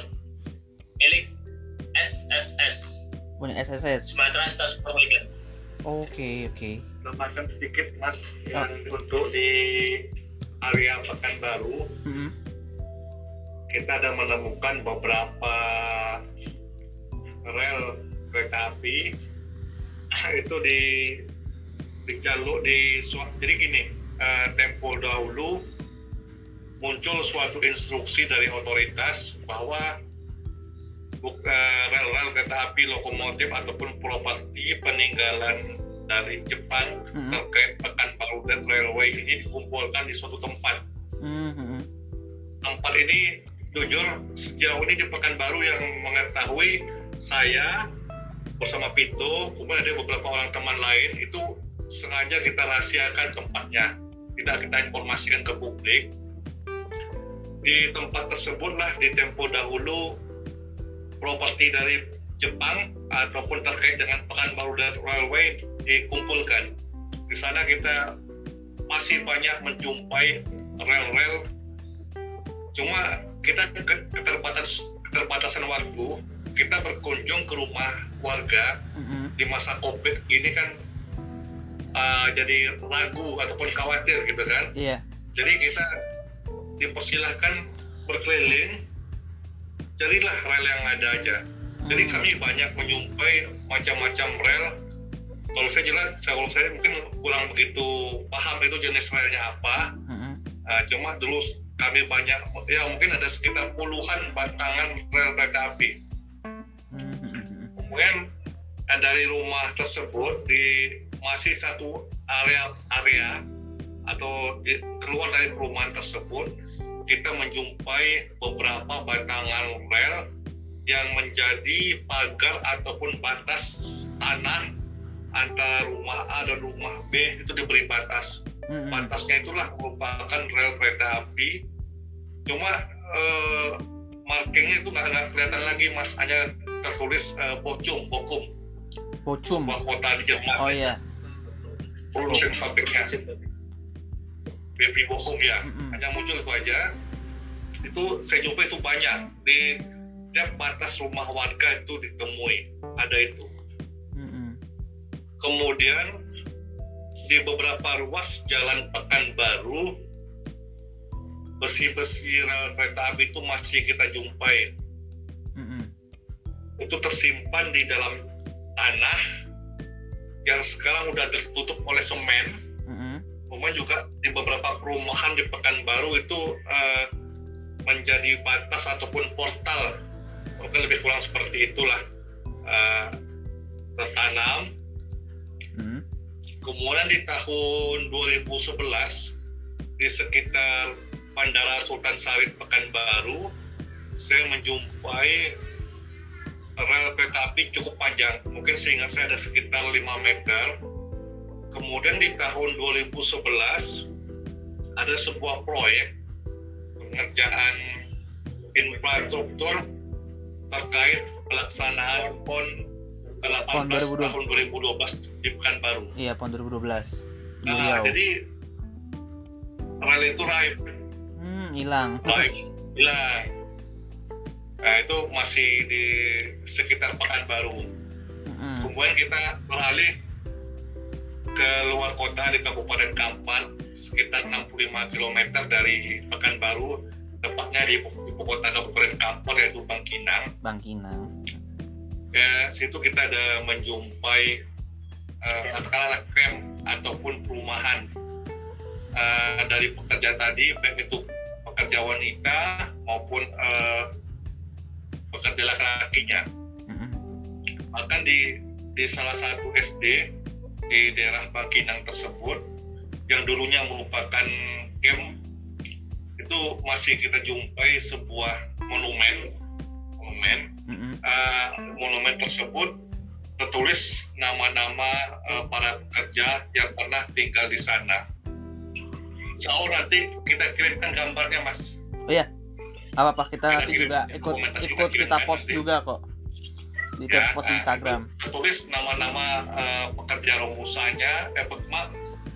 milik SSS punya SSS Sumatera Star Superwagon oke oke. Tambahkan sedikit mas Oh. yang untuk di area Pekanbaru Mm-mm. kita ada menemukan beberapa rel kereta api <laughs> itu di di jalur di jadi gini eh, tempo dahulu muncul suatu instruksi dari otoritas bahwa eh, rel-rel kereta api lokomotif ataupun properti peninggalan dari Jepang Mm-mm. terkait Pekanbaru Dead Railway ini dikumpulkan di suatu tempat. Mm-mm. tempat ini jujur sejauh ini di Pekanbaru yang mengetahui saya bersama Pito kemudian ada beberapa orang teman lain itu sengaja kita rahasiakan tempatnya. Kita kita informasikan ke publik. Di tempat tersebutlah di tempo dahulu properti dari Jepang ataupun terkait dengan Pekanbaru dan Railway dikumpulkan. Di sana kita masih banyak menjumpai rel-rel cuma kita ke- keterbatas keterbatasan waktu kita berkunjung ke rumah warga Mm-mm. di masa covid ini kan uh, jadi ragu ataupun khawatir gitu kan iya jadi kita dipersilahkan berkeliling carilah rel yang ada aja jadi Mm. kami banyak menyumpai macam-macam rel kalau saya jelas kalau saya mungkin kurang begitu paham itu jenis relnya apa Mm-mm. Nah, cuma dulu kami banyak, ya mungkin ada sekitar puluhan batangan rel kereta api. Mm-mm. Kemudian eh, dari rumah tersebut di masih satu area area atau di, keluar dari perumahan tersebut kita menjumpai beberapa batangan rel yang menjadi pagar ataupun batas tanah antara rumah A dan rumah B itu diberi batas. Batasnya itulah merupakan rel kereta api. Cuma eh, markingnya itu nggak kelihatan lagi mas. Hanya tertulis eh, Bochum Bochum Pocum. Sebuah kota di Jerman. Oh iya. Produsen pabriknya BV Bochum ya. Hanya muncul itu aja. Itu saya jumpa itu banyak. Di tiap batas rumah warga itu ditemui. Ada itu. Kemudian di beberapa ruas jalan Pekanbaru besi-besi rel kereta api itu masih kita jumpai Mm-mm. itu tersimpan di dalam tanah yang sekarang udah tertutup oleh semen Mm-mm. kemudian juga di beberapa perumahan di Pekanbaru itu eh, menjadi batas ataupun portal mungkin lebih kurang seperti itulah eh, tertanam. Kemudian di tahun 2011 di sekitar Bandara Sultan Sarid Pekanbaru saya menjumpai rel kereta api cukup panjang. Mungkin seingat saya ada sekitar 5 meter. Kemudian di tahun 2011 ada sebuah proyek pengerjaan infrastruktur terkait pelaksanaan PON 18 PON 2012. tahun 2012 di Pekanbaru. iya tahun 2012 di Nah, Riau jadi rel itu raib, hmm hilang raib hilang. Nah itu masih di sekitar Pekanbaru. Mm-mm. Kemudian kita beralih ke luar kota di Kabupaten Kampar sekitar 65 km dari Pekanbaru, tepatnya di ibu, ibu kota Kabupaten Kampar yaitu Bangkinang. Bangkinang Ya, situ kita ada menjumpai eh, katakanlah camp ataupun perumahan eh, dari pekerja tadi, baik itu pekerja wanita maupun eh, pekerja laki-lakinya. Mm-mm. Bahkan di di salah satu SD di daerah Bangkinang tersebut yang dulunya merupakan camp itu masih kita jumpai sebuah monumen monumen Mm-mm. uh, monumen tersebut tertulis nama-nama uh, para pekerja yang pernah tinggal di sana. Allah nanti kita kirimkan gambarnya mas. apa apa kita Kita nanti kirim juga ikut kita ikut kita kirimkan post nanti. juga kok di Ya, post nah, Instagram. itu tertulis nama-nama eh, pekerja romusanya, eh,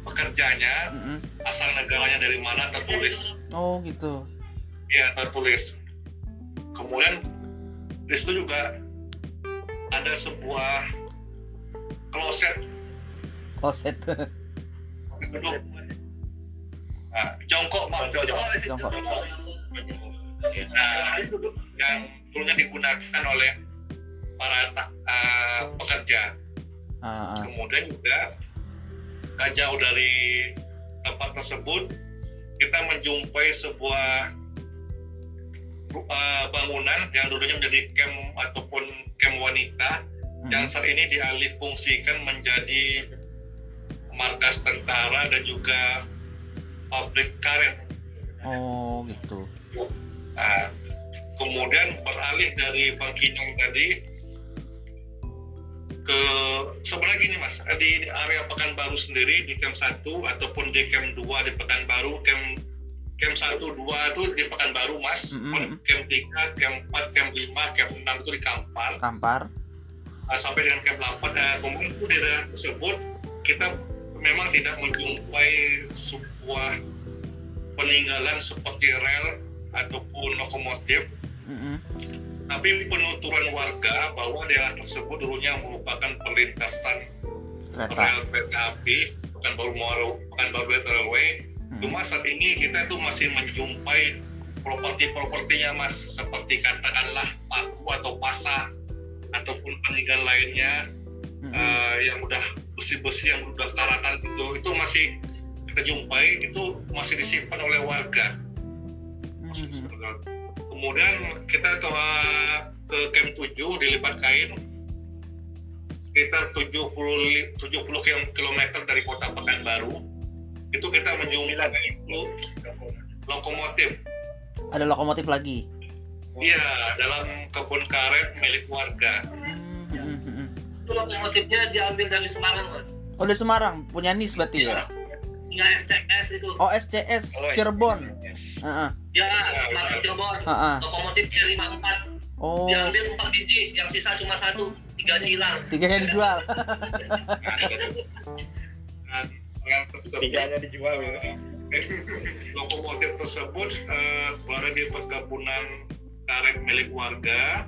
pekerjanya, Mm-mm. asal negaranya dari mana tertulis. Oh gitu. Iya tertulis. Kemudian di situ juga ada sebuah kloset Kloset. duduk. Nah, jongkok mau jongkok. Jongkok. Nah, itu duduk yang dulunya digunakan oleh para eh, pekerja. Ah, ah. Kemudian juga gak jauh dari tempat tersebut kita menjumpai sebuah uh, bangunan yang dulunya menjadi camp ataupun camp wanita Mm. yang saat ini dialih fungsikan menjadi markas tentara dan juga pabrik karet. Oh gitu. Nah, kemudian beralih dari Bangkinang tadi ke sebenarnya gini mas di area Pekanbaru sendiri di camp 1 ataupun di camp 2 di Pekanbaru camp camp 1 2 itu di Pekanbaru mas Mm-mm. camp 3 camp 4 camp 5 camp 6 itu di Kampar Kampar. uh, sampai dengan camp 8 uh, kemudian itu di daerah tersebut kita memang tidak menjumpai sebuah peninggalan seperti rel ataupun lokomotif Mm-mm. tapi penuturan warga bahwa daerah tersebut dulunya merupakan perlintasan Kereta. rel kereta api Pekanbaru Pekanbaru Railway Cuma saat ini kita tuh masih menjumpai properti-propertinya mas seperti katakanlah paku atau pasa ataupun peninggalan lainnya Mm-mm. eh, yang udah besi-besi yang udah karatan itu itu masih kita jumpai itu masih disimpan oleh warga Mm-mm. kemudian kita ke ke camp 7 di Lipat Kain sekitar 70 li- 70 km dari kota Pekanbaru itu kita menjumpai itu lokomotif Ada lokomotif lagi. iya dalam kebun karet milik warga Mm-mm. Itu lokomotifnya diambil dari Semarang, Mas. Oh dari Semarang punya Nis berarti ya? Tinggal STS itu. Oh SCS Oh, iya. Cirebon. Heeh. Ya, Semarang Cirebon. Heeh. Lokomotif C54 Oh diambil 4 biji, yang sisa cuma satu, tiganya hilang. tiga yang dijual. Tiganya dijual gitu. <laughs> lokomotif tersebut eh, berada di perkebunan karet milik warga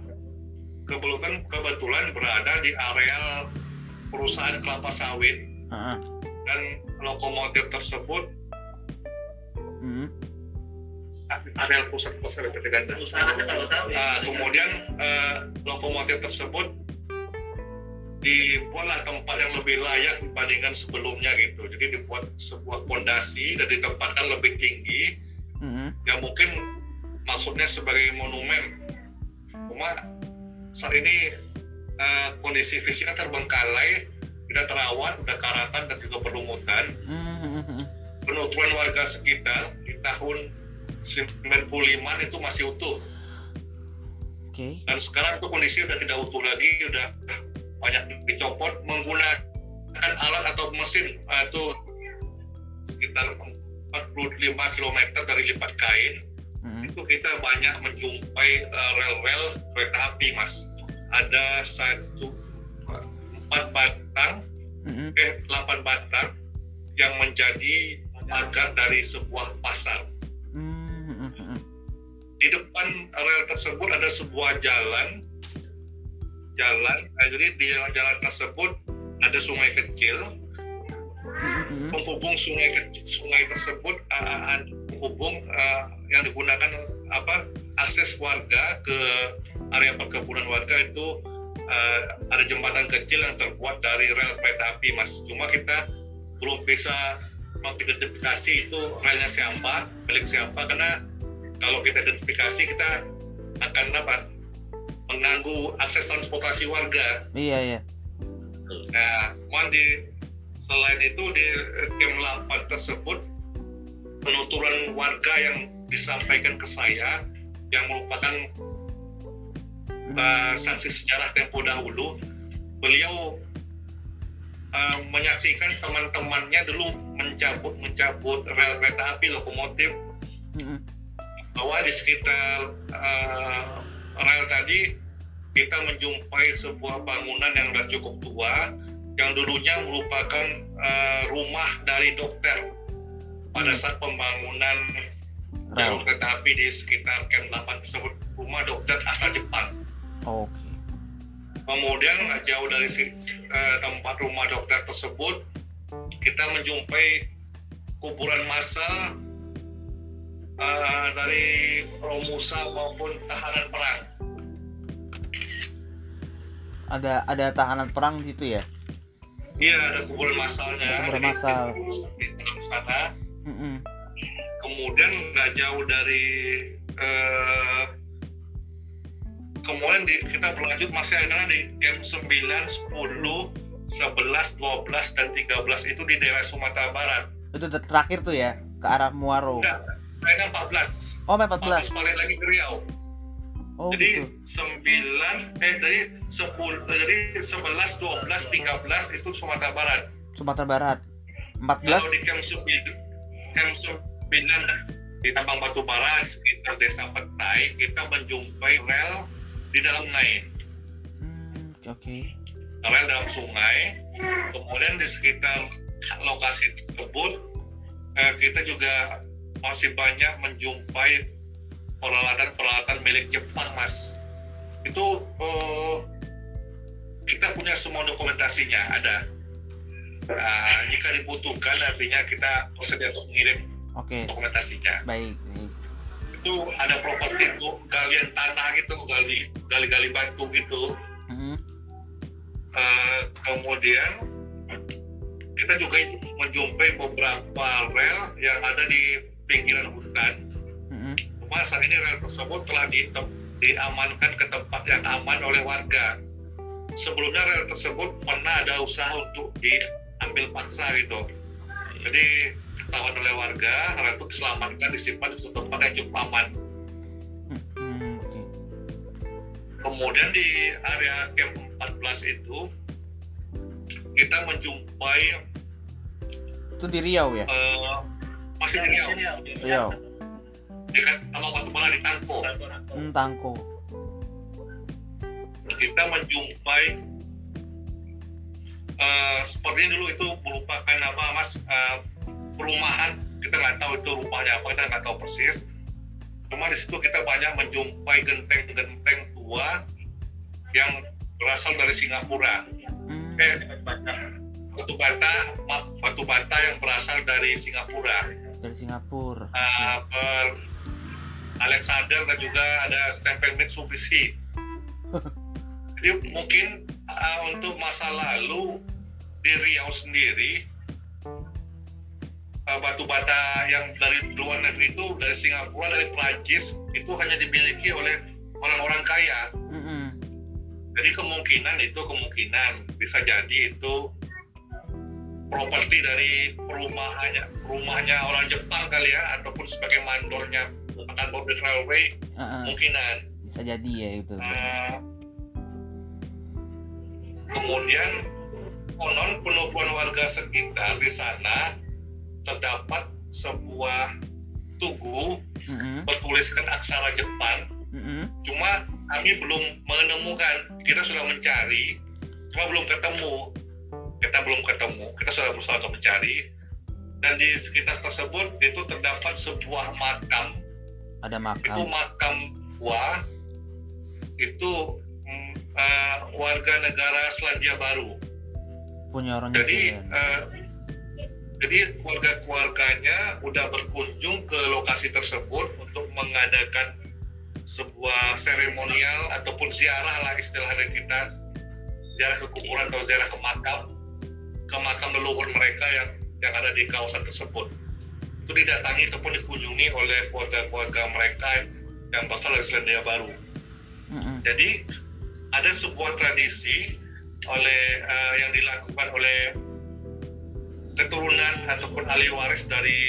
kebetulan kebetulan berada di areal perusahaan kelapa sawit Heeh. dan lokomotif tersebut Mm. areal perusahaan kelapa sawit. Nah, kemudian eh, lokomotif tersebut dibuatlah tempat yang lebih layak dibandingkan sebelumnya gitu. Jadi dibuat sebuah pondasi dan ditempatkan lebih tinggi Mm. ya mungkin maksudnya sebagai monumen cuma saat ini eh, kondisi fisiknya terbengkalai tidak terawat udah karatan dan juga berlumutan Mm. penuturan warga sekitar di tahun 95 itu masih utuh Oke. dan sekarang tuh kondisi udah tidak utuh lagi udah banyak dicopot menggunakan alat atau mesin eh, itu sekitar 45 km dari lipat kain Mm. itu kita banyak menjumpai eh, rel-rel kereta api mas ada satu empat batang Mm. eh delapan batang yang menjadi pagar dari sebuah pasar Mm. Mm. di depan rel tersebut ada sebuah jalan jalan eh, jadi di jalan tersebut ada sungai kecil Mm. penghubung sungai kecil sungai tersebut uh, penghubung uh, yang digunakan apa akses warga ke area perkebunan warga itu uh, ada jembatan kecil yang terbuat dari rel kereta api mas cuma kita belum bisa mengidentifikasi itu relnya siapa milik siapa karena kalau kita identifikasi kita akan apa mengganggu akses transportasi warga Iya iya. Nah, cuman di selain itu di tim 8 tersebut penuturan warga yang disampaikan ke saya yang merupakan eh, saksi sejarah tempo dahulu, beliau eh, menyaksikan teman-temannya dulu mencabut mencabut rel kereta api lokomotif Mm. bahwa di sekitar eh, rel tadi kita menjumpai sebuah bangunan yang sudah cukup tua yang dulunya merupakan uh, rumah dari dokter pada Hmm. saat pembangunan jalur Rel. kereta api di sekitar Camp 8 tersebut rumah dokter asal Jepang. Oke. Kemudian nggak jauh dari si- eh, tempat rumah dokter tersebut kita menjumpai kuburan massal eh, dari Romusa maupun tahanan perang. Ada ada tahanan perang di situ ya? Iya ada kuburan massalnya. Kuburan Jadi, massal. Di dalam sana. Kemudian nggak jauh dari eh, kemudian di, kita berlanjut masih ada di camp 9, 10, 11, 12 dan 13 itu di daerah Sumatera Barat. Itu ter- terakhir tuh ya ke arah Muaro. Enggak, mereka 14. Oh, sampai 14 14. balik lagi ke Riau. Oh, jadi gitu. 9 eh dari 10 eh, jadi 11, 12, 13 itu Sumatera Barat. Sumatera Barat. Kalau 14 di camp 9 camp 9 di Tambang Batu Bara di sekitar Desa Petai kita menjumpai rel di dalam sungai. Hmm, oke oke. Rel dalam sungai. Kemudian di sekitar lokasi tersebut eh, kita juga masih banyak menjumpai peralatan-peralatan milik Jepang, Mas. Itu eh, kita punya semua dokumentasinya ada. Nah, jika dibutuhkan artinya kita bersedia untuk mengirim Oke. dokumentasinya. Baik. baik. Itu ada properti untuk galian tanah gitu, gali gali-gali batu gitu. Mm-mm. Eh, kemudian kita juga menjumpai beberapa rel yang ada di pinggiran hutan. Mm-mm. Cuma saat ini rel tersebut telah di- diamankan ke tempat yang aman oleh warga. Sebelumnya rel tersebut pernah ada usaha untuk diambil paksa gitu. Jadi ketahuan oleh warga, rel itu diselamatkan, disimpan di suatu tempat yang cukup aman. Oke. Kemudian di area camp 14 itu kita menjumpai Itu di Riau ya? eh, masih di Riau, Riau. dekat Taman Batu Bara di Tangko. Hmm, Tangko. kita menjumpai eh, sepertinya dulu itu merupakan apa mas? Eh, perumahan. Kita nggak tahu itu rumahnya apa kita nggak tahu persis. Cuma di situ kita banyak menjumpai genteng-genteng tua yang berasal dari Singapura. Hmm, eh batu bata batu bata yang berasal dari Singapura dari Singapura. uh, ber Alexander dan juga ada stempel Mitsubishi. <laughs> Jadi mungkin uh, untuk masa lalu di Riau sendiri uh, batu bata yang dari luar negeri itu dari Singapura dari Prancis itu hanya dimiliki oleh orang-orang kaya. Mm-mm. Jadi kemungkinan itu kemungkinan bisa jadi itu properti dari perumahannya rumahnya orang Jepang kali ya ataupun sebagai mandornya Angkatan Border Railway Ah, ah. kemungkinan. Bisa jadi ya itu. Eh, kemudian konon penubuhan warga sekitar di sana terdapat sebuah tugu Mm-mm. bertuliskan aksara Jepang Mm-mm. cuma kami belum menemukan kita sudah mencari cuma belum ketemu kita belum ketemu kita sudah berusaha untuk mencari. Dan di sekitar tersebut itu terdapat sebuah makam. Ada itu makam. makam tua itu mm, eh, warga negara Selandia Baru. Punya orang jadi eh, jadi keluarga-keluarganya udah berkunjung ke lokasi tersebut untuk mengadakan sebuah seremonial ataupun ziarah lah istilah dari kita. Ziarah ke kuburan atau ziarah ke makam ke makam leluhur mereka yang yang ada di kawasan tersebut itu didatangi ataupun dikunjungi oleh keluarga-keluarga mereka yang berasal dari Selandia Baru Mm-mm. jadi ada sebuah tradisi oleh eh, yang dilakukan oleh keturunan ataupun ahli waris dari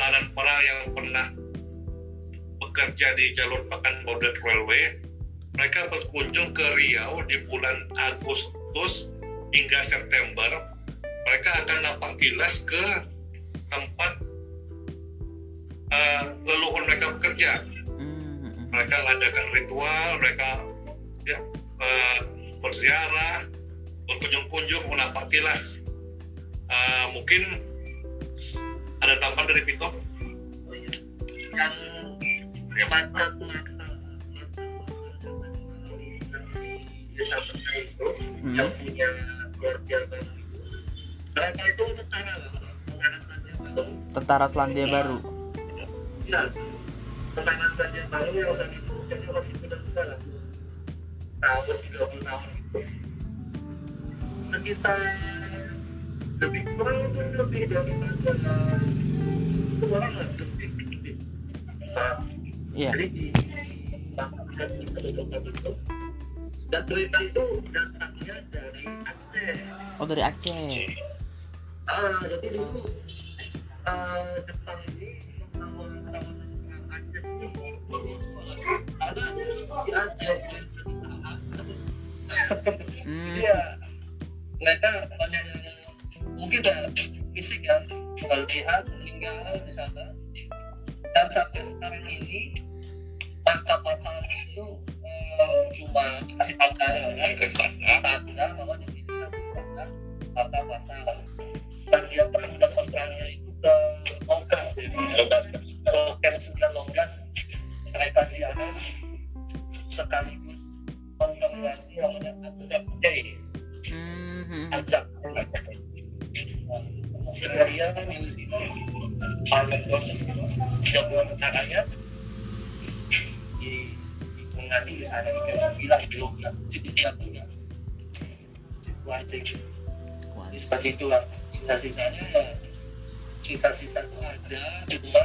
tahanan perang yang pernah bekerja di jalur Pakan Border Railway. Mereka berkunjung ke Riau di bulan Agustus hingga September. Mereka akan nampak kilas ke tempat eh, leluhur mereka bekerja mereka mengadakan ritual, mereka ya, uh, berziarah, berkunjung-kunjung menapaki tilas. Uh, mungkin ada tambahan dari Pito? Oh, iya. Yang desa itu hmm. yang punya sejarah baru itu mereka itu tentara tentara Selandia Baru tentara Selandia Baru ya tentara Selandia Baru yang saat itu usianya masih muda-muda lah tahun 30 tahun itu sekitar lebih kurang itu lebih dari itu orang lebih nah, yeah. jadi di itu dan berita itu datangnya dari Aceh. Oh dari Aceh. Ah jadi dulu uh, Jepang ini Aceh ini ada di Aceh terus hmm. iya mereka banyak yang mungkin ya fisik ya pelatihan meninggal di sana. Dan sampai sekarang ini tangkap pasal itu cuma dikasih tanda ya dikasih tanda bahwa di sini ada tangkap pasal selandia perang dan Australia itu ke Longgas. Ya Longgas ke camp sembilan Longgas. Mereka ziarah sekaligus memperingati yang namanya Anzac Day. Hmm. Anzac Australia New Zealand Armed Forces tiga bulan mengganti di sana di jam sembilan belum ya tidak punya. Itu aja gitu. Jadi seperti itu lah. Sisa-sisanya ya sisa-sisa itu ada cuma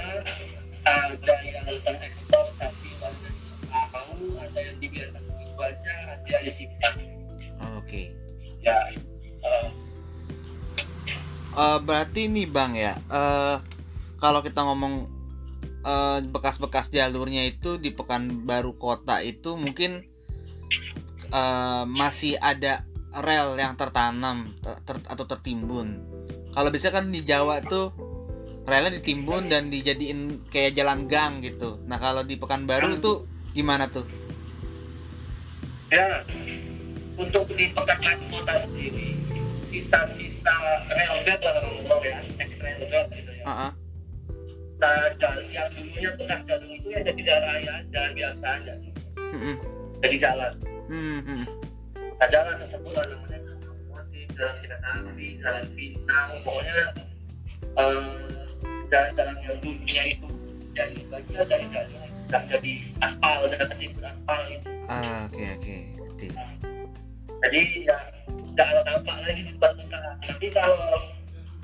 ada yang terekspos tapi warga tidak tahu ada yang dibiarkan. Begitu aja ada yang disimpan. Oke. Okay. ya uh, uh, berarti nih bang ya uh, kalau kita ngomong bekas-bekas uh, jalurnya itu di Pekanbaru kota itu mungkin uh, masih ada rel yang tertanam ter, ter, atau tertimbun. Kalau bisa kan di Jawa tuh relnya ditimbun dan dijadiin kayak jalan gang gitu. Nah kalau di Pekanbaru tuh gimana tuh? Ya untuk di Pekanbaru kota sendiri sisa-sisa rel bed lah ya, ex rel bed gitu ya. Uh -uh jalan yang dulunya bekas jalur itu ya jadi jalan raya jalan biasa aja mm-hmm. jadi jalan mm-hmm. nah, jalan tersebut lah namanya jalan otomotif jalan api jalan bintang pokoknya uh, jalan-jalan yang dulunya itu jadi bagian dari jalan yang udah jadi aspal udah ketimbun aspal itu ah oke okay, oke okay. nah, jadi ya nggak ada dampak lagi di depan tapi kalau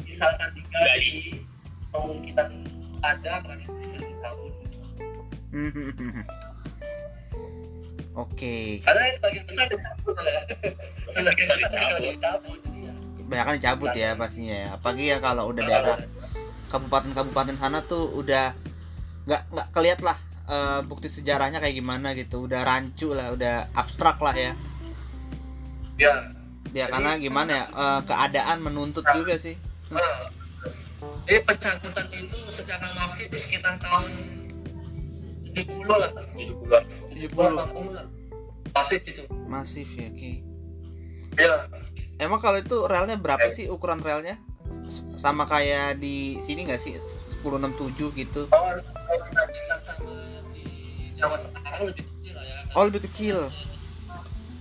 misalkan digali kemungkinan ada tahun <laughs> Oke. Karena sebagian besar dicabut ya. <laughs> sebagian besar dicabut. Banyak kan dicabut ya pastinya ya. Apalagi ya kalau udah daerah kabupaten-kabupaten sana tuh udah nggak nggak keliat lah uh, bukti sejarahnya kayak gimana gitu. Udah rancu lah, udah abstrak lah ya. Ya. Ya karena gimana ya uh, keadaan menuntut juga sih. Uh, eh pencabutan itu secara masif di sekitar tahun 70 lah. 70-an 70 80 lah. Masif itu. Masif ya oke okay. ya emang kalau itu relnya berapa eh. sih ukuran relnya? Sama kayak di sini nggak sih 1067 gitu? Oh di Jawa sekarang lebih kecil lah ya. Oh lebih kecil.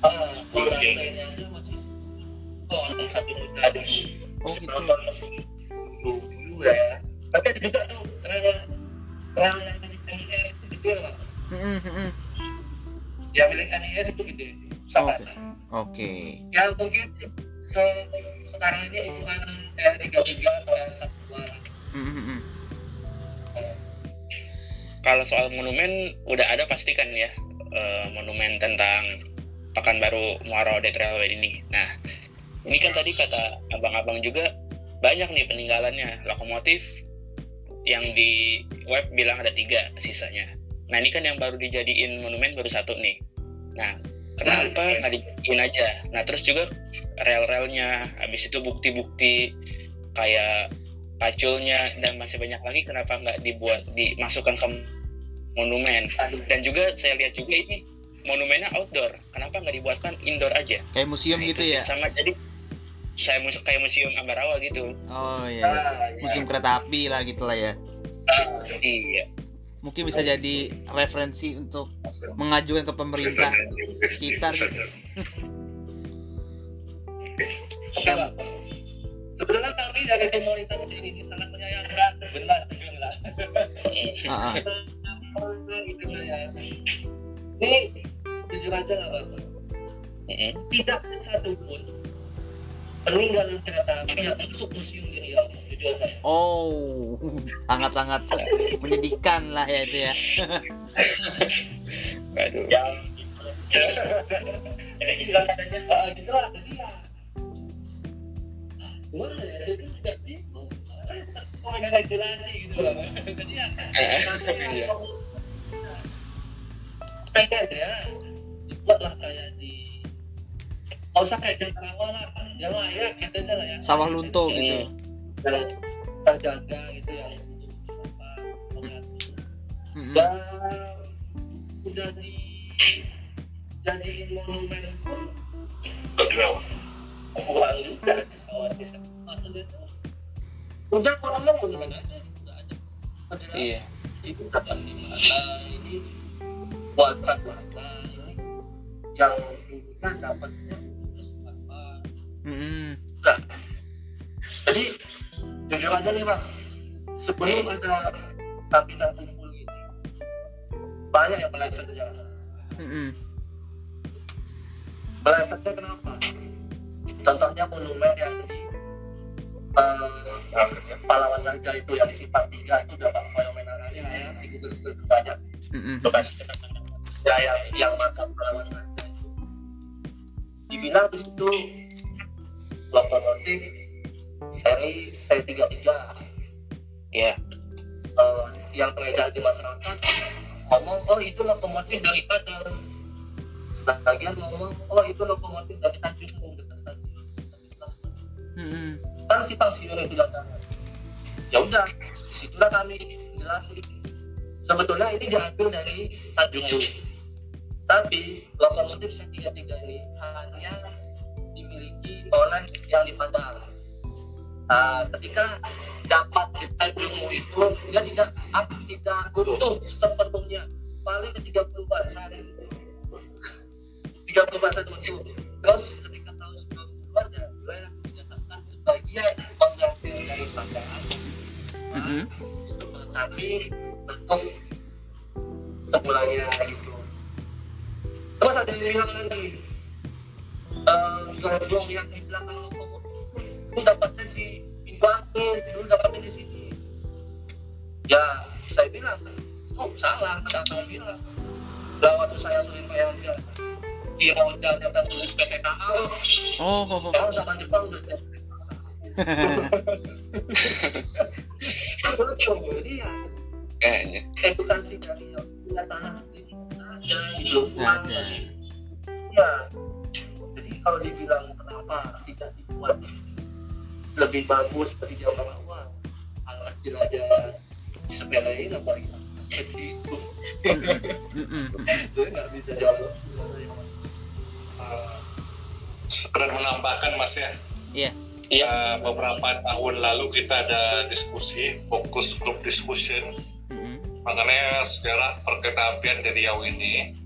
Kalau aja masih oh satu juta dulu oh gitu. Masih ya tapi ada juga tuh rel rel yang milik NIS itu gede lah ya milik NIS itu gede sangat oke. Okay. ya mungkin se sekarang ini ukuran r tiga tiga atau r empat dua. Kalau soal monumen udah ada pasti kan ya uh, monumen tentang Pekanbaru Muaro Dead Railway ini. Nah, ini kan tadi kata abang-abang juga banyak nih peninggalannya. Lokomotif yang di web bilang ada tiga sisanya. Nah ini kan yang baru dijadiin monumen baru satu nih. Nah kenapa <laughs> nggak dijadiin aja? Nah terus juga rel-relnya habis itu bukti-bukti kayak paculnya dan masih banyak lagi kenapa nggak dibuat dimasukkan ke monumen? Dan juga saya lihat juga ini monumennya outdoor. Kenapa nggak dibuatkan indoor aja? Kayak museum Nah, gitu ya? sama. Jadi saya mus kayak museum Ambarawa gitu oh iya Nah, ya. museum kereta api lah gitu lah ya iya mungkin bisa jadi referensi untuk mengajukan ke pemerintah sekitar. Sebenarnya kami dari komunitas sendiri ini sangat menyayangkan benar juga lah. Ah, ah. saya. Ini jujur aja lah Pak. Mm-mm. Tidak ada satupun peninggalan kereta api yang masuk museum di Riau. Jujur saya. oh sangat-sangat menyedihkan lah ya itu ya Waduh. Yang ini gila katanya ah, gitu lah jadi ya gimana ya saya tuh tidak bingung soalnya saya bukan pemegang regulasi gitu loh jadi ya nanti Iya. ya pengen ya dibuatlah kayak di nggak usah kayak jalan rawa lah. Yang layak gitu aja lah ya. Sawah lunto gitu. Yang terjaga gitu yang untuk apa mengatur dan udah di jadiin monumen pun. Kurang juga maksudnya itu udah monumen monumen aja gitu nggak ada. Penjelasan Iya. itu dapat di mana ini buatan mana ini yang dulunya dapatnya Mm-mm. jadi jujur aja nih bang sebelum ada kapital kumpul ini banyak yang meleset sejarah Mm-mm. melesetnya kenapa? Contohnya monumen yang di eh, pahlawan raja itu yang di simpang tiga itu udah bang fenomenalnya ya. Di Google Google banyak. Mm-mm. lokasi ya yang yang makam pahlawan raja itu. Dibilang di situ lokomotif seri seri tiga tiga. Iya. eh, yang beredar di masyarakat ngomong oh itu lokomotif dari Padang. Sebagian ngomong oh itu lokomotif dari Tanjung Bung dekat stasiun. Mm-mm. kan simpang siur itu datangnya ya udah di situlah kami jelasin. Sebetulnya ini diambil dari Tanjung Bung tapi lokomotif tiga tiga ini hanya dimiliki oleh yang di Padang Nah, ketika dapat Tanjung Bung itu dia tidak tidak utuh sepenuhnya. Paling ke 30 persen 30 persen utuh terus ketika tahun 90-an ya wilayah dinyatakan sebagian mengambil dari Padang Mm-mm. tapi bentuk semulanya gitu terus ada yang bilang lagi eh gerbong yang di belakang lokomotif itu dapatnya di Imbangin dulu dapatnya di sini. Ya saya bilang oh salah salah bilang. Lah waktu saya survei aja di roda ada tulis PPKA oh, oh, oh. Orang zaman Jepang udah <laughs> lucu jadi ya. Kayaknya. edukasi dari yang punya tanah sendiri. Ada gitu Ada. ya. Jadi kalau dibilang kenapa tidak dibuat lebih bagus seperti zaman awal aja disepelein apalagi sampai situ Mm-mm. itu nggak bisa jawab Eh, sekedar menambahkan mas ya Iya. Iya. Eh, beberapa tahun lalu kita ada diskusi fokus group discussion Mm-mm. mengenai sejarah perkereta apian di Riau ini.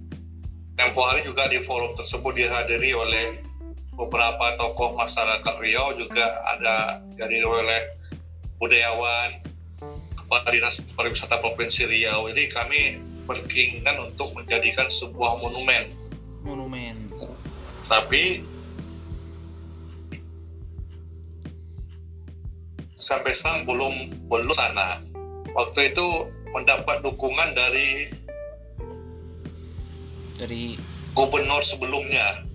Tempo hari juga di forum tersebut dihadiri oleh beberapa tokoh masyarakat Riau juga ada dari oleh budayawan, kepala dinas pariwisata provinsi Riau. Jadi kami berkeinginan untuk menjadikan sebuah monumen. monumen Tapi sampai sekarang belum belum sana. Waktu itu mendapat dukungan dari dari gubernur sebelumnya.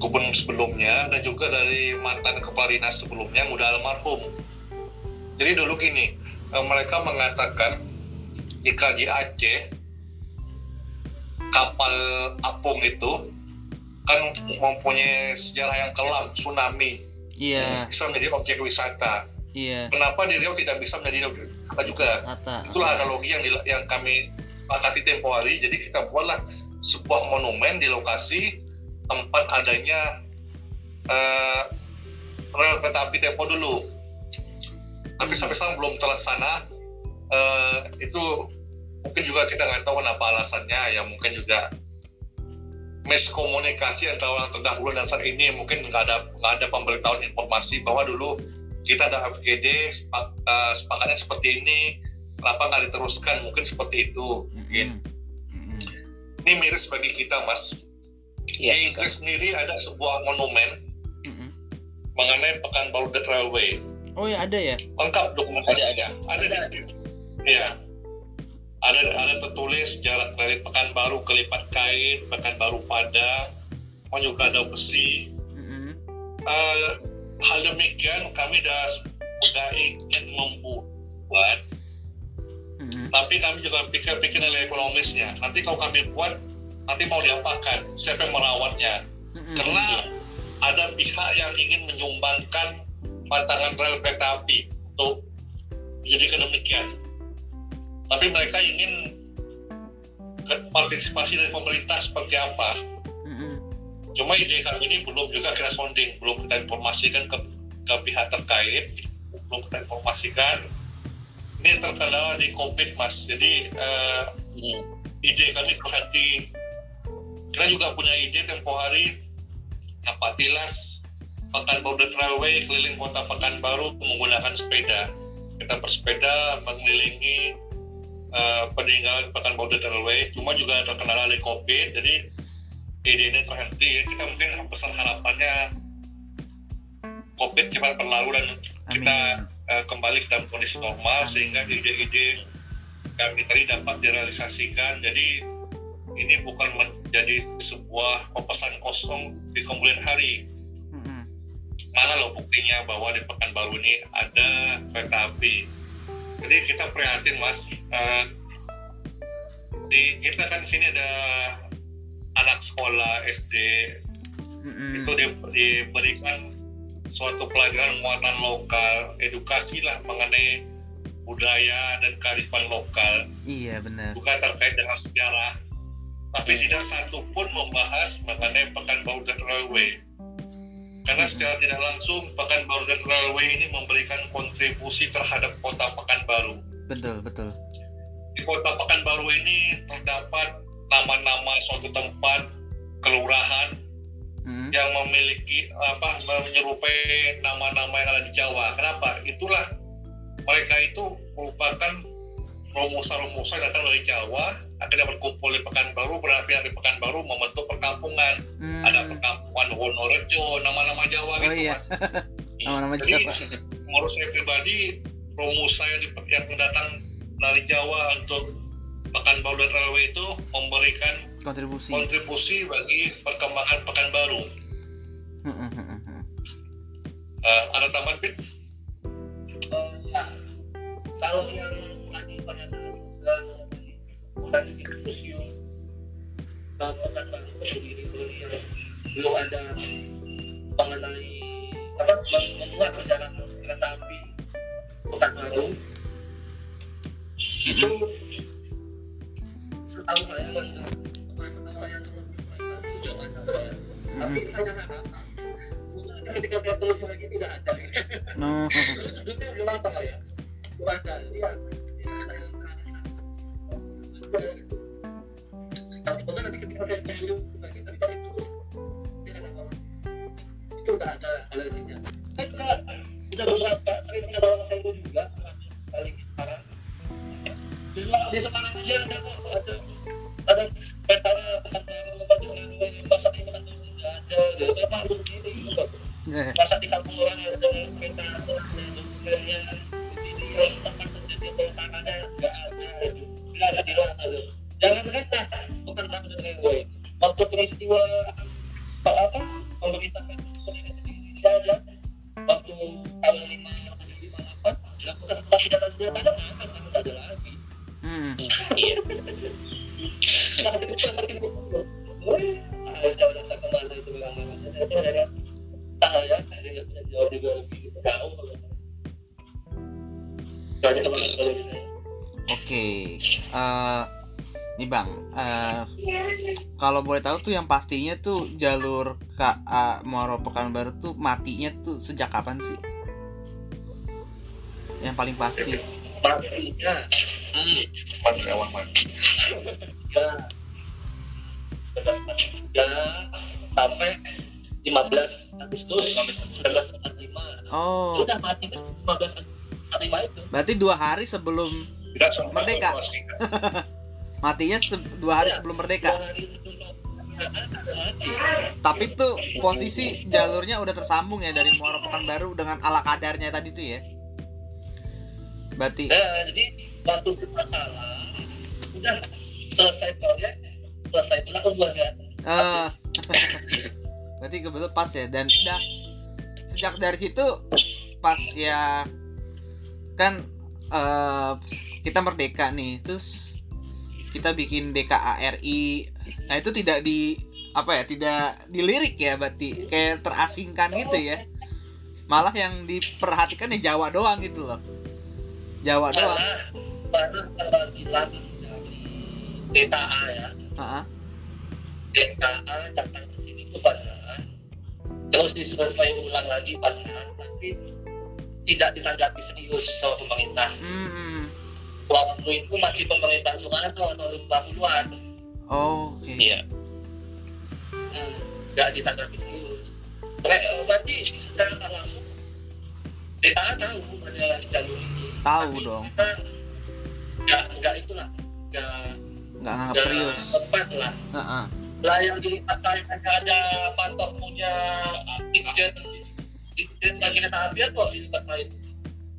Gubernur sebelumnya dan juga dari mantan kepala dinas sebelumnya yang udah almarhum. Jadi dulu gini eh, mereka mengatakan jika di Aceh kapal apung itu kan mempunyai sejarah yang kelam tsunami. Iya. Bisa menjadi objek wisata. Iya. Kenapa di Riau tidak bisa menjadi objek wisata juga? Kata itulah analogi yang yang kami sepakati tempo hari. Jadi kita buatlah sebuah monumen di lokasi tempat adanya uh, rel kereta api tempo dulu. Tapi sampai sekarang belum terlaksana. Uh, itu mungkin juga kita nggak tahu kenapa alasannya. Ya mungkin juga miskomunikasi antara orang terdahulu dan saat ini mungkin nggak ada nggak ada pemberitahuan informasi bahwa dulu kita ada FGD sepak, uh, sepakatnya seperti ini kenapa nggak diteruskan? Mungkin seperti itu. Mungkin mm-hmm. ini miris bagi kita mas ya, di Inggris sendiri ada sebuah monumen mm-hmm. mengenai Pekanbaru Dead Railway oh ya ada ya lengkap dokumentasi ada ada ada, ada. ya ada ada tertulis jarak dari Pekanbaru ke Lipat Kain, Pekanbaru Padang, oh juga ada besi. Mm-hmm. Uh, hal demikian kami sudah sudah ingin membuat, mm-hmm. tapi kami juga pikir-pikir nilai ekonomisnya. Nanti kalau kami buat, nanti mau diapakan? Siapa yang merawatnya? Mm-hmm. Karena ada pihak yang ingin menyumbangkan pantangan rel kereta api untuk menjadi demikian tapi mereka ingin partisipasi dari pemerintah seperti apa mm-hmm. cuma ide kami ini belum juga kita sounding belum kita informasikan ke, ke pihak terkait belum kita informasikan ini terkendala di covid mas jadi uh, mm. ide kami terhenti kita juga punya ide tempo hari apa tilas Pekanbaru Railway keliling kota Pekanbaru menggunakan sepeda. Kita bersepeda mengelilingi uh, peninggalan Pekanbaru Railway. Cuma juga terkendala dari COVID jadi ide ini terhenti. Ya kita mungkin pesan harapannya COVID cepat berlalu dan kita uh, kembali dalam kondisi normal sehingga ide-ide kami tadi dapat direalisasikan. Jadi ini bukan menjadi sebuah pesan kosong di kemudian hari. Mana loh buktinya bahwa di Pekanbaru ini ada kereta api? Jadi kita prihatin mas. Uh, di kita kan sini ada anak sekolah SD mm-hmm. itu di, diberikan suatu pelajaran muatan lokal edukasi lah mengenai budaya dan kearifan lokal. Iya benar. Bukan terkait dengan sejarah tapi tidak satu pun membahas mengenai Pekanbaru dan Railway karena secara tidak langsung Pekanbaru dan Railway ini memberikan kontribusi terhadap kota Pekanbaru. Betul, betul. Di kota Pekanbaru ini terdapat nama-nama suatu tempat kelurahan hmm. yang memiliki apa menyerupai nama-nama yang ada di Jawa. Kenapa? Itulah mereka itu merupakan rumusan-rumusan datang dari Jawa akhirnya berkumpul di Pekanbaru berarti di Pekanbaru membentuk perkampungan hmm. ada perkampungan Wonorejo nama-nama Jawa oh, gitu iya. mas <laughs> nama-nama jadi menurut saya pribadi rumusan yang, yang datang dari Jawa untuk Pekanbaru dan Railway itu memberikan kontribusi kontribusi bagi perkembangan Pekanbaru uh, ada tambahan Pit? Uh, ya. kalau yang fondasi museum baru berdiri yang belum ada mengenai apa membuat sejarah kereta api kota baru itu setahu saya setahu saya ya. tapi saya harap sebenarnya ketika saya penulis lagi tidak ada ya. No. Sebetulnya memang ya, ada. Ya, tuh yang pastinya tuh jalur KA Muaro Pekanbaru tuh matinya tuh sejak kapan sih? Yang paling pasti. Matinya. Hmm. pada awal mati. Ya 1943 sampai 15 Agustus 1945 oh. Udah mati 15 Agustus 45 itu. Berarti dua hari sebelum Merdeka. <laughs> matinya se- dua hari Iya. sebelum merdeka? Dua hari posisi jalurnya udah tersambung ya dari Muaro Pekanbaru dengan ala kadarnya tadi tuh ya. Berarti Nah, jadi waktu bermasalah udah selesai proyek selesai pulang keluarga. Eh <laughs> berarti kebetulan pas ya dan udah. Sejak dari situ pas ya kan eh, kita merdeka nih terus kita bikin DKARI nah itu tidak di apa ya tidak dilirik ya berarti. Kayak terasingkan gitu ya. Malah yang diperhatikan ya Jawa doang gitu loh. Jawa doang. Karena perwakilan dari DTA ya. Heeh. DTA datang ke sini itu pernah terus disurvey ulang lagi pernah tapi tidak ditanggapi serius sama pemerintah. Hmm, waktu itu masih pemerintahan Soekarno tahun 50-an oke. Iya. Hmm, nggak ditanggapi serius. Mereka, berarti secara tak langsung DTA tahu ada jalur ini. Tahu Tapi dong. kita nggak nggak itulah nggak nggak nganggap nggak serius. tepat lah. Heeh. lah yang dilibatkan nggak ada pantok punya Itjen Itjen bagi kereta api kok dilibatkan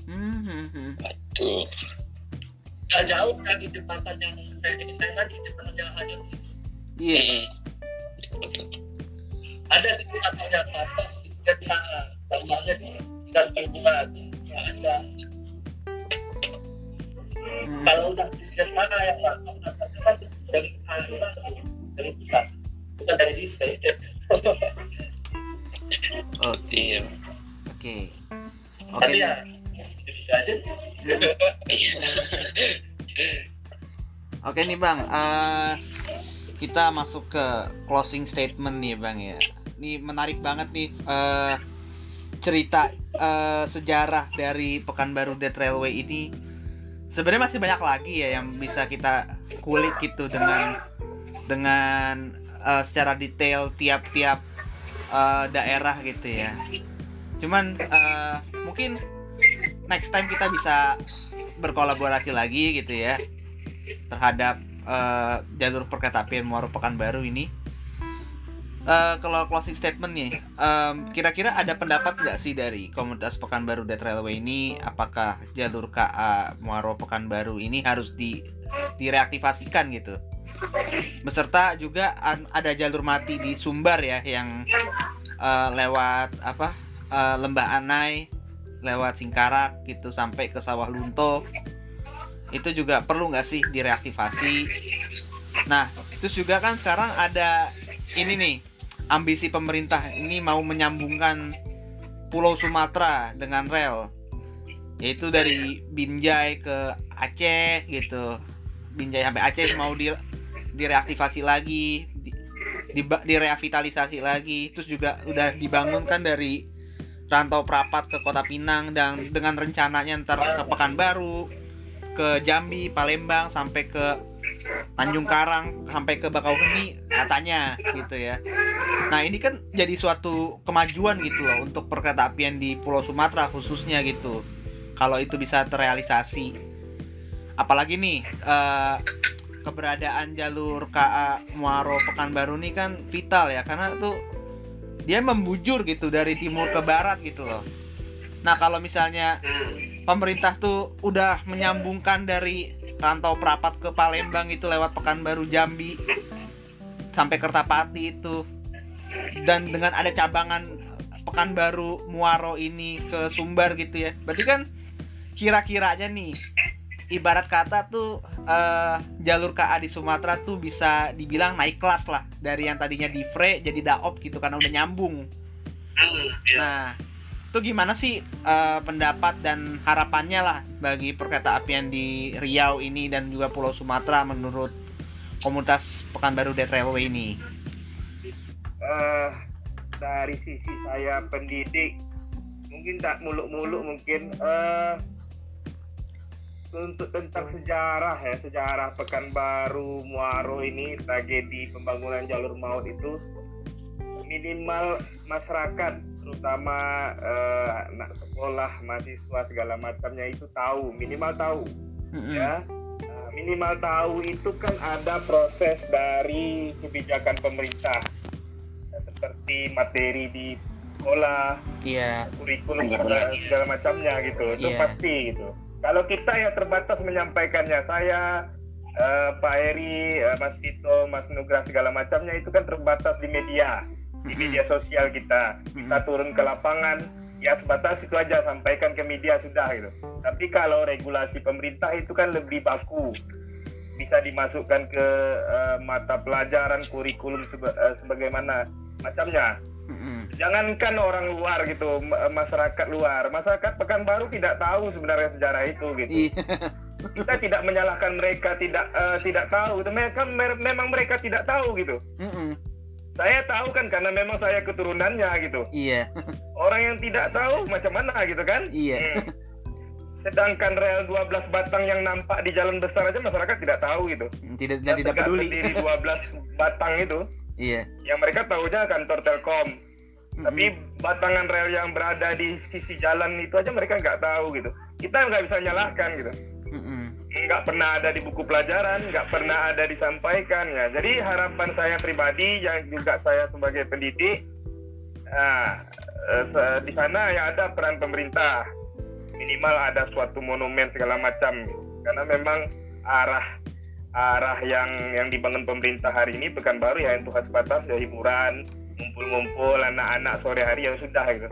Hmm, hmm, hmm. Tuh. nggak jauh dari jembatan yang saya ceritain tadi jembatan yang hanyut iya. Mm-mm. Ada Itjen nah, tahu banget tidak sepuluh bulan nggak ada. Hmm. kalau udah Itjen mana yang pantok kan dari hari langsung dari pusat. Bukan dari display <laughs> oke. Iya. oke. Oke. Tapi ya gitu aja. <laughs> Oke nih bang. Eh, kita masuk ke closing statement nih bang ya ini menarik banget nih eh, cerita eh, sejarah dari Pekanbaru Dead Railway ini sebenarnya masih banyak lagi ya yang bisa kita kulik gitu dengan dengan eh, secara detail tiap-tiap eh, daerah gitu ya cuman eh, mungkin next time kita bisa berkolaborasi lagi gitu ya terhadap eh, jalur perkeretaapian Muaro Pekanbaru ini. Eh, kalau closing statement nih, em, kira-kira ada pendapat nggak sih dari komunitas Pekanbaru Dead Railway ini? Apakah jalur KA Muaro Pekanbaru ini harus di direaktivasikan gitu? Beserta juga ada jalur mati di Sumbar ya yang eh, lewat apa eh, Lembah Anai, lewat Singkarak gitu sampai ke Sawah Lunto itu juga perlu nggak sih direaktivasi nah terus juga kan sekarang ada ini nih ambisi pemerintah ini mau menyambungkan Pulau Sumatera dengan rel. Yaitu dari Binjai ke Aceh gitu. Binjai sampai Aceh mau di direaktivasi lagi di, di, direvitalisasi lagi. Terus juga udah dibangunkan dari Rantau Prapat ke Kota Pinang dan dengan rencananya ntar ke Pekanbaru ke Jambi, Palembang sampai ke Tanjung Karang sampai ke Bakauheni katanya gitu ya. Nah, ini kan jadi suatu kemajuan gitu loh untuk perkeretaapian di Pulau Sumatera khususnya gitu. Kalau itu bisa terrealisasi. Apalagi nih eh, keberadaan jalur KA Muaro Pekanbaru ini kan vital ya karena tuh dia membujur gitu dari timur ke barat gitu loh. Nah, kalau misalnya pemerintah tuh udah menyambungkan dari Rantau Prapat ke Palembang itu lewat Pekanbaru Jambi sampai Kertapati itu. Dan dengan ada cabangan Pekanbaru Muaro ini ke Sumbar gitu ya. Berarti kan kira-kiranya nih ibarat kata tuh eh, jalur KA di Sumatera tuh bisa dibilang naik kelas lah. Dari yang tadinya di Fre jadi Daop gitu karena udah nyambung. Ya. Nah, itu gimana sih eh, pendapat dan harapannya lah bagi perkereta apian di Riau ini dan juga Pulau Sumatera menurut komunitas Pekanbaru Dead Railway ini? uh, dari sisi saya pendidik mungkin tak muluk-muluk mungkin uh, untuk tentang sejarah ya sejarah Pekanbaru Muaro ini tragedi pembangunan jalur maut itu minimal masyarakat terutama uh, anak sekolah mahasiswa segala macamnya itu tahu minimal tahu mm-hmm. ya uh, minimal tahu itu kan ada proses dari kebijakan pemerintah seperti materi di sekolah, yeah. kurikulum segala, segala macamnya gitu, itu yeah. pasti gitu. Kalau kita ya terbatas menyampaikannya, saya uh, Pak Eri, uh, Mas Tito, Mas Nugra segala macamnya itu kan terbatas di media, di media sosial kita. Kita turun ke lapangan, ya sebatas itu aja sampaikan ke media sudah gitu. Tapi kalau regulasi pemerintah itu kan lebih baku, bisa dimasukkan ke uh, mata pelajaran kurikulum seba, uh, sebagaimana macamnya. Jangankan orang luar gitu, masyarakat luar, masyarakat Pekanbaru tidak tahu sebenarnya sejarah itu gitu. Iya. Kita tidak menyalahkan mereka tidak uh, tidak tahu, itu mereka me memang mereka tidak tahu gitu. Mm-mm. Saya tahu kan karena memang saya keturunannya gitu. Iya. Orang yang tidak tahu macam mana gitu kan? Iya. Hmm. Sedangkan rel 12 batang yang nampak di jalan besar aja masyarakat tidak tahu gitu. Tidak tidak, tidak peduli. Diri 12 batang itu. Iya. Yang mereka tahunya kantor Telkom. Mm-hmm. Tapi batangan rel yang berada di sisi jalan itu aja mereka nggak tahu gitu. Kita nggak bisa nyalahkan gitu. Nggak pernah ada di buku pelajaran, nggak pernah ada disampaikan ya. Jadi harapan saya pribadi yang juga saya sebagai pendidik, nah, di sana ya ada peran pemerintah. Minimal ada suatu monumen segala macam. Karena memang arah arah yang yang dibangun pemerintah hari ini baru ya untuk sebatas ya hiburan ngumpul-ngumpul anak-anak sore hari yang sudah gitu.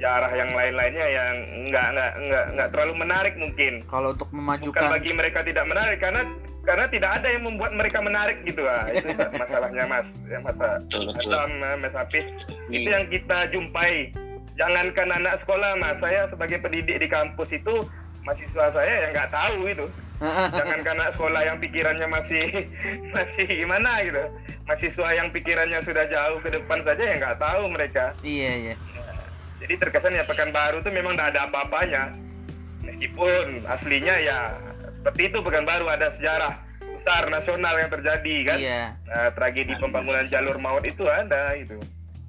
Sejarah yang lain-lainnya yang nggak nggak nggak nggak terlalu menarik mungkin. Kalau untuk memajukan bukan bagi mereka tidak menarik karena karena tidak ada yang membuat mereka menarik gitu. Ah itu <laughs> masalahnya mas. Ya masa Asam mas Hafiz. Itu iya. yang kita jumpai. Jangankan anak sekolah mas. Saya sebagai pendidik di kampus itu mahasiswa saya yang nggak tahu itu. <laughs> Jangan karena sekolah yang pikirannya masih <laughs> masih gimana gitu. Mahasiswa yang pikirannya sudah jauh ke depan saja ya nggak tahu mereka. Iya iya jadi terkesan ya Pekanbaru itu memang tidak ada apa-apanya meskipun aslinya ya seperti itu Pekanbaru ada sejarah besar nasional yang terjadi kan iya. nah, tragedi pembangunan jalur maut itu ada itu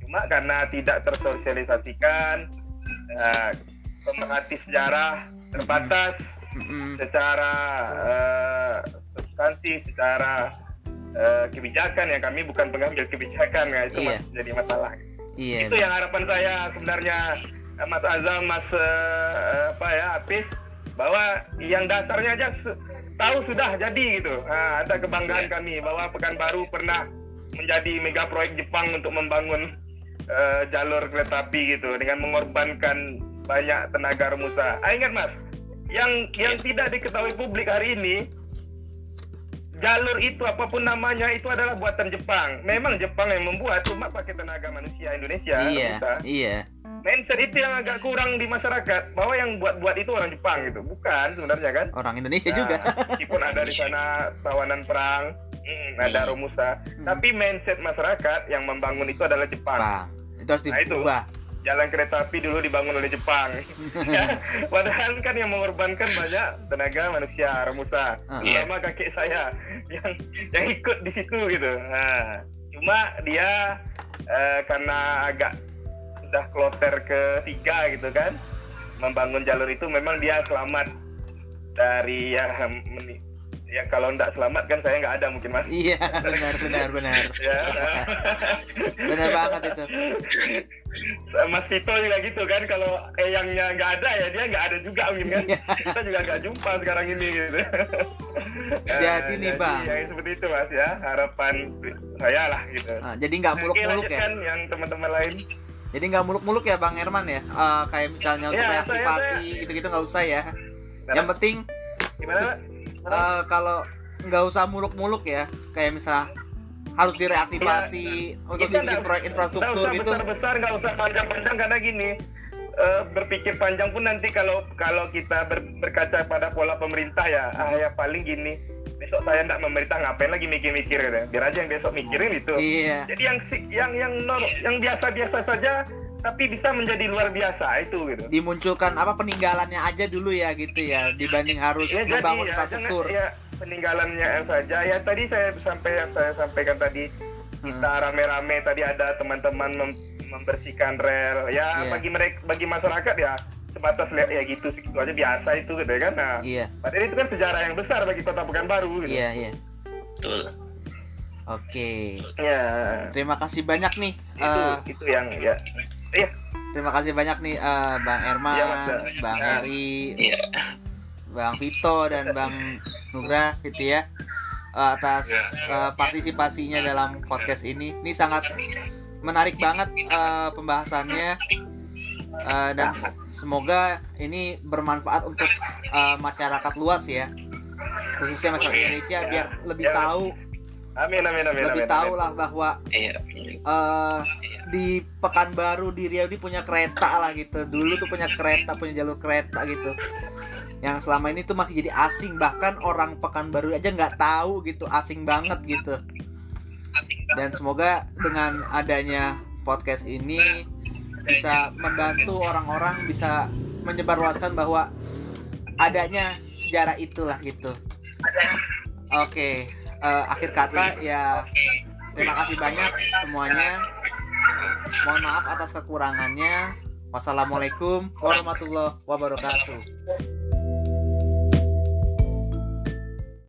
cuma karena tidak tersosialisasikan nah, pemerhati sejarah terbatas mm-hmm. secara uh, substansi, secara uh, kebijakan ya kami bukan pengambil kebijakan ya itu yeah. masih jadi masalah. Yeah, itu yang harapan saya sebenarnya Mas Azam, Mas uh, apa ya Apis bahwa yang dasarnya aja tahu sudah jadi gitu. Nah, ada kebanggaan yeah. kami bahwa Pekanbaru pernah menjadi mega proyek Jepang untuk membangun uh, jalur kereta api gitu dengan mengorbankan banyak tenaga remusa. Ah, ingat Mas, yang yang tidak diketahui publik hari ini jalur itu apa pun namanya itu adalah buatan Jepang. Memang Jepang yang membuat cuma pakai tenaga manusia Indonesia. Iya. Iya. Mindset itu yang agak kurang di masyarakat bahwa yang buat-buat itu orang Jepang gitu. Bukan sebenarnya kan? Orang Indonesia nah, juga. Meskipun ada di sana tawanan perang, hmm, ada iya. Romusa, hmm. tapi mindset masyarakat yang membangun itu adalah Jepang. Jepang. Itu harus diubah. Nah, itu jalan kereta api dulu dibangun oleh Jepang. <laughs> <laughs> padahal kan yang mengorbankan banyak tenaga manusia Romusa. Uh, Terutama kakek saya yang yang ikut di situ gitu. Nah, cuma dia uh, karena agak sudah kloter ketiga gitu kan, membangun jalur itu memang dia selamat dari ya ya kalau nggak selamat kan saya nggak ada mungkin mas. Iya benar benar benar. <laughs> Ya. Benar banget itu. Mas Tito juga gitu kan kalau eyangnya nggak ada ya dia nggak ada juga mungkin kan. Iya. kita juga nggak jumpa sekarang ini gitu. Jadi nih bang. ya seperti itu mas ya harapan saya lah gitu. Nah, jadi nggak muluk-muluk ya? kan yang teman-teman lain. Jadi nggak muluk-muluk ya bang Herman ya? Uh, kayak misalnya untuk ya, reaktivasi gitu-gitu nggak usah ya? Yang penting gimana uh, kalau nggak usah muluk-muluk ya kayak misalnya harus direaktivasi ya, untuk dibikin proyek infrastruktur usah gitu. besar-besar nggak usah panjang-panjang karena gini uh, berpikir panjang pun nanti kalau kalau kita ber, berkaca pada pola pemerintah ya ah ya paling gini besok saya tidak memerintah ngapain lagi mikir-mikir gitu. biar aja yang besok mikirin itu. Iya. Jadi yang yang yang nor- yang biasa-biasa saja tapi bisa menjadi luar biasa itu gitu. Dimunculkan apa peninggalannya aja dulu ya gitu ya dibanding harus ya jadi membangun ya, jangan infrastruktur ya peninggalannya saja. Ya tadi saya sampai saya sampaikan tadi kita rame-rame tadi ada teman-teman mem- membersihkan rel. Ya Iya. bagi mereka bagi masyarakat ya sebatas lihat ya gitu segitu aja biasa itu gitu kan? Nah iya. padahal itu kan sejarah yang besar bagi kota Pekanbaru gitu. Iya iya. Betul. Oke. Ya terima kasih banyak nih itu eh, itu yang ya iya terima kasih banyak nih eh, bang Erman Iya, Mas. bang Ya. Heri Iya. bang Vito dan bang Nugra gitu ya eh, atas Ya. eh, partisipasinya dalam podcast ini ini sangat menarik banget eh, pembahasannya Eh, dan semoga ini bermanfaat untuk eh, masyarakat luas ya khususnya masyarakat Indonesia biar lebih Ya. tahu amin amin amin lebih amin, tahu amin. lah bahwa iya. eh di Pekanbaru di Riau ini punya kereta lah gitu. Dulu tuh punya kereta punya jalur kereta gitu. Yang selama ini tuh masih jadi asing. Bahkan orang Pekanbaru aja nggak tahu gitu. Asing banget gitu. Dan semoga dengan adanya podcast ini bisa membantu orang-orang bisa menyebarluaskan bahwa adanya sejarah itulah gitu. Oke eh, akhir kata ya terima kasih banyak semuanya. Mohon maaf atas kekurangannya. Wassalamualaikum warahmatullahi wabarakatuh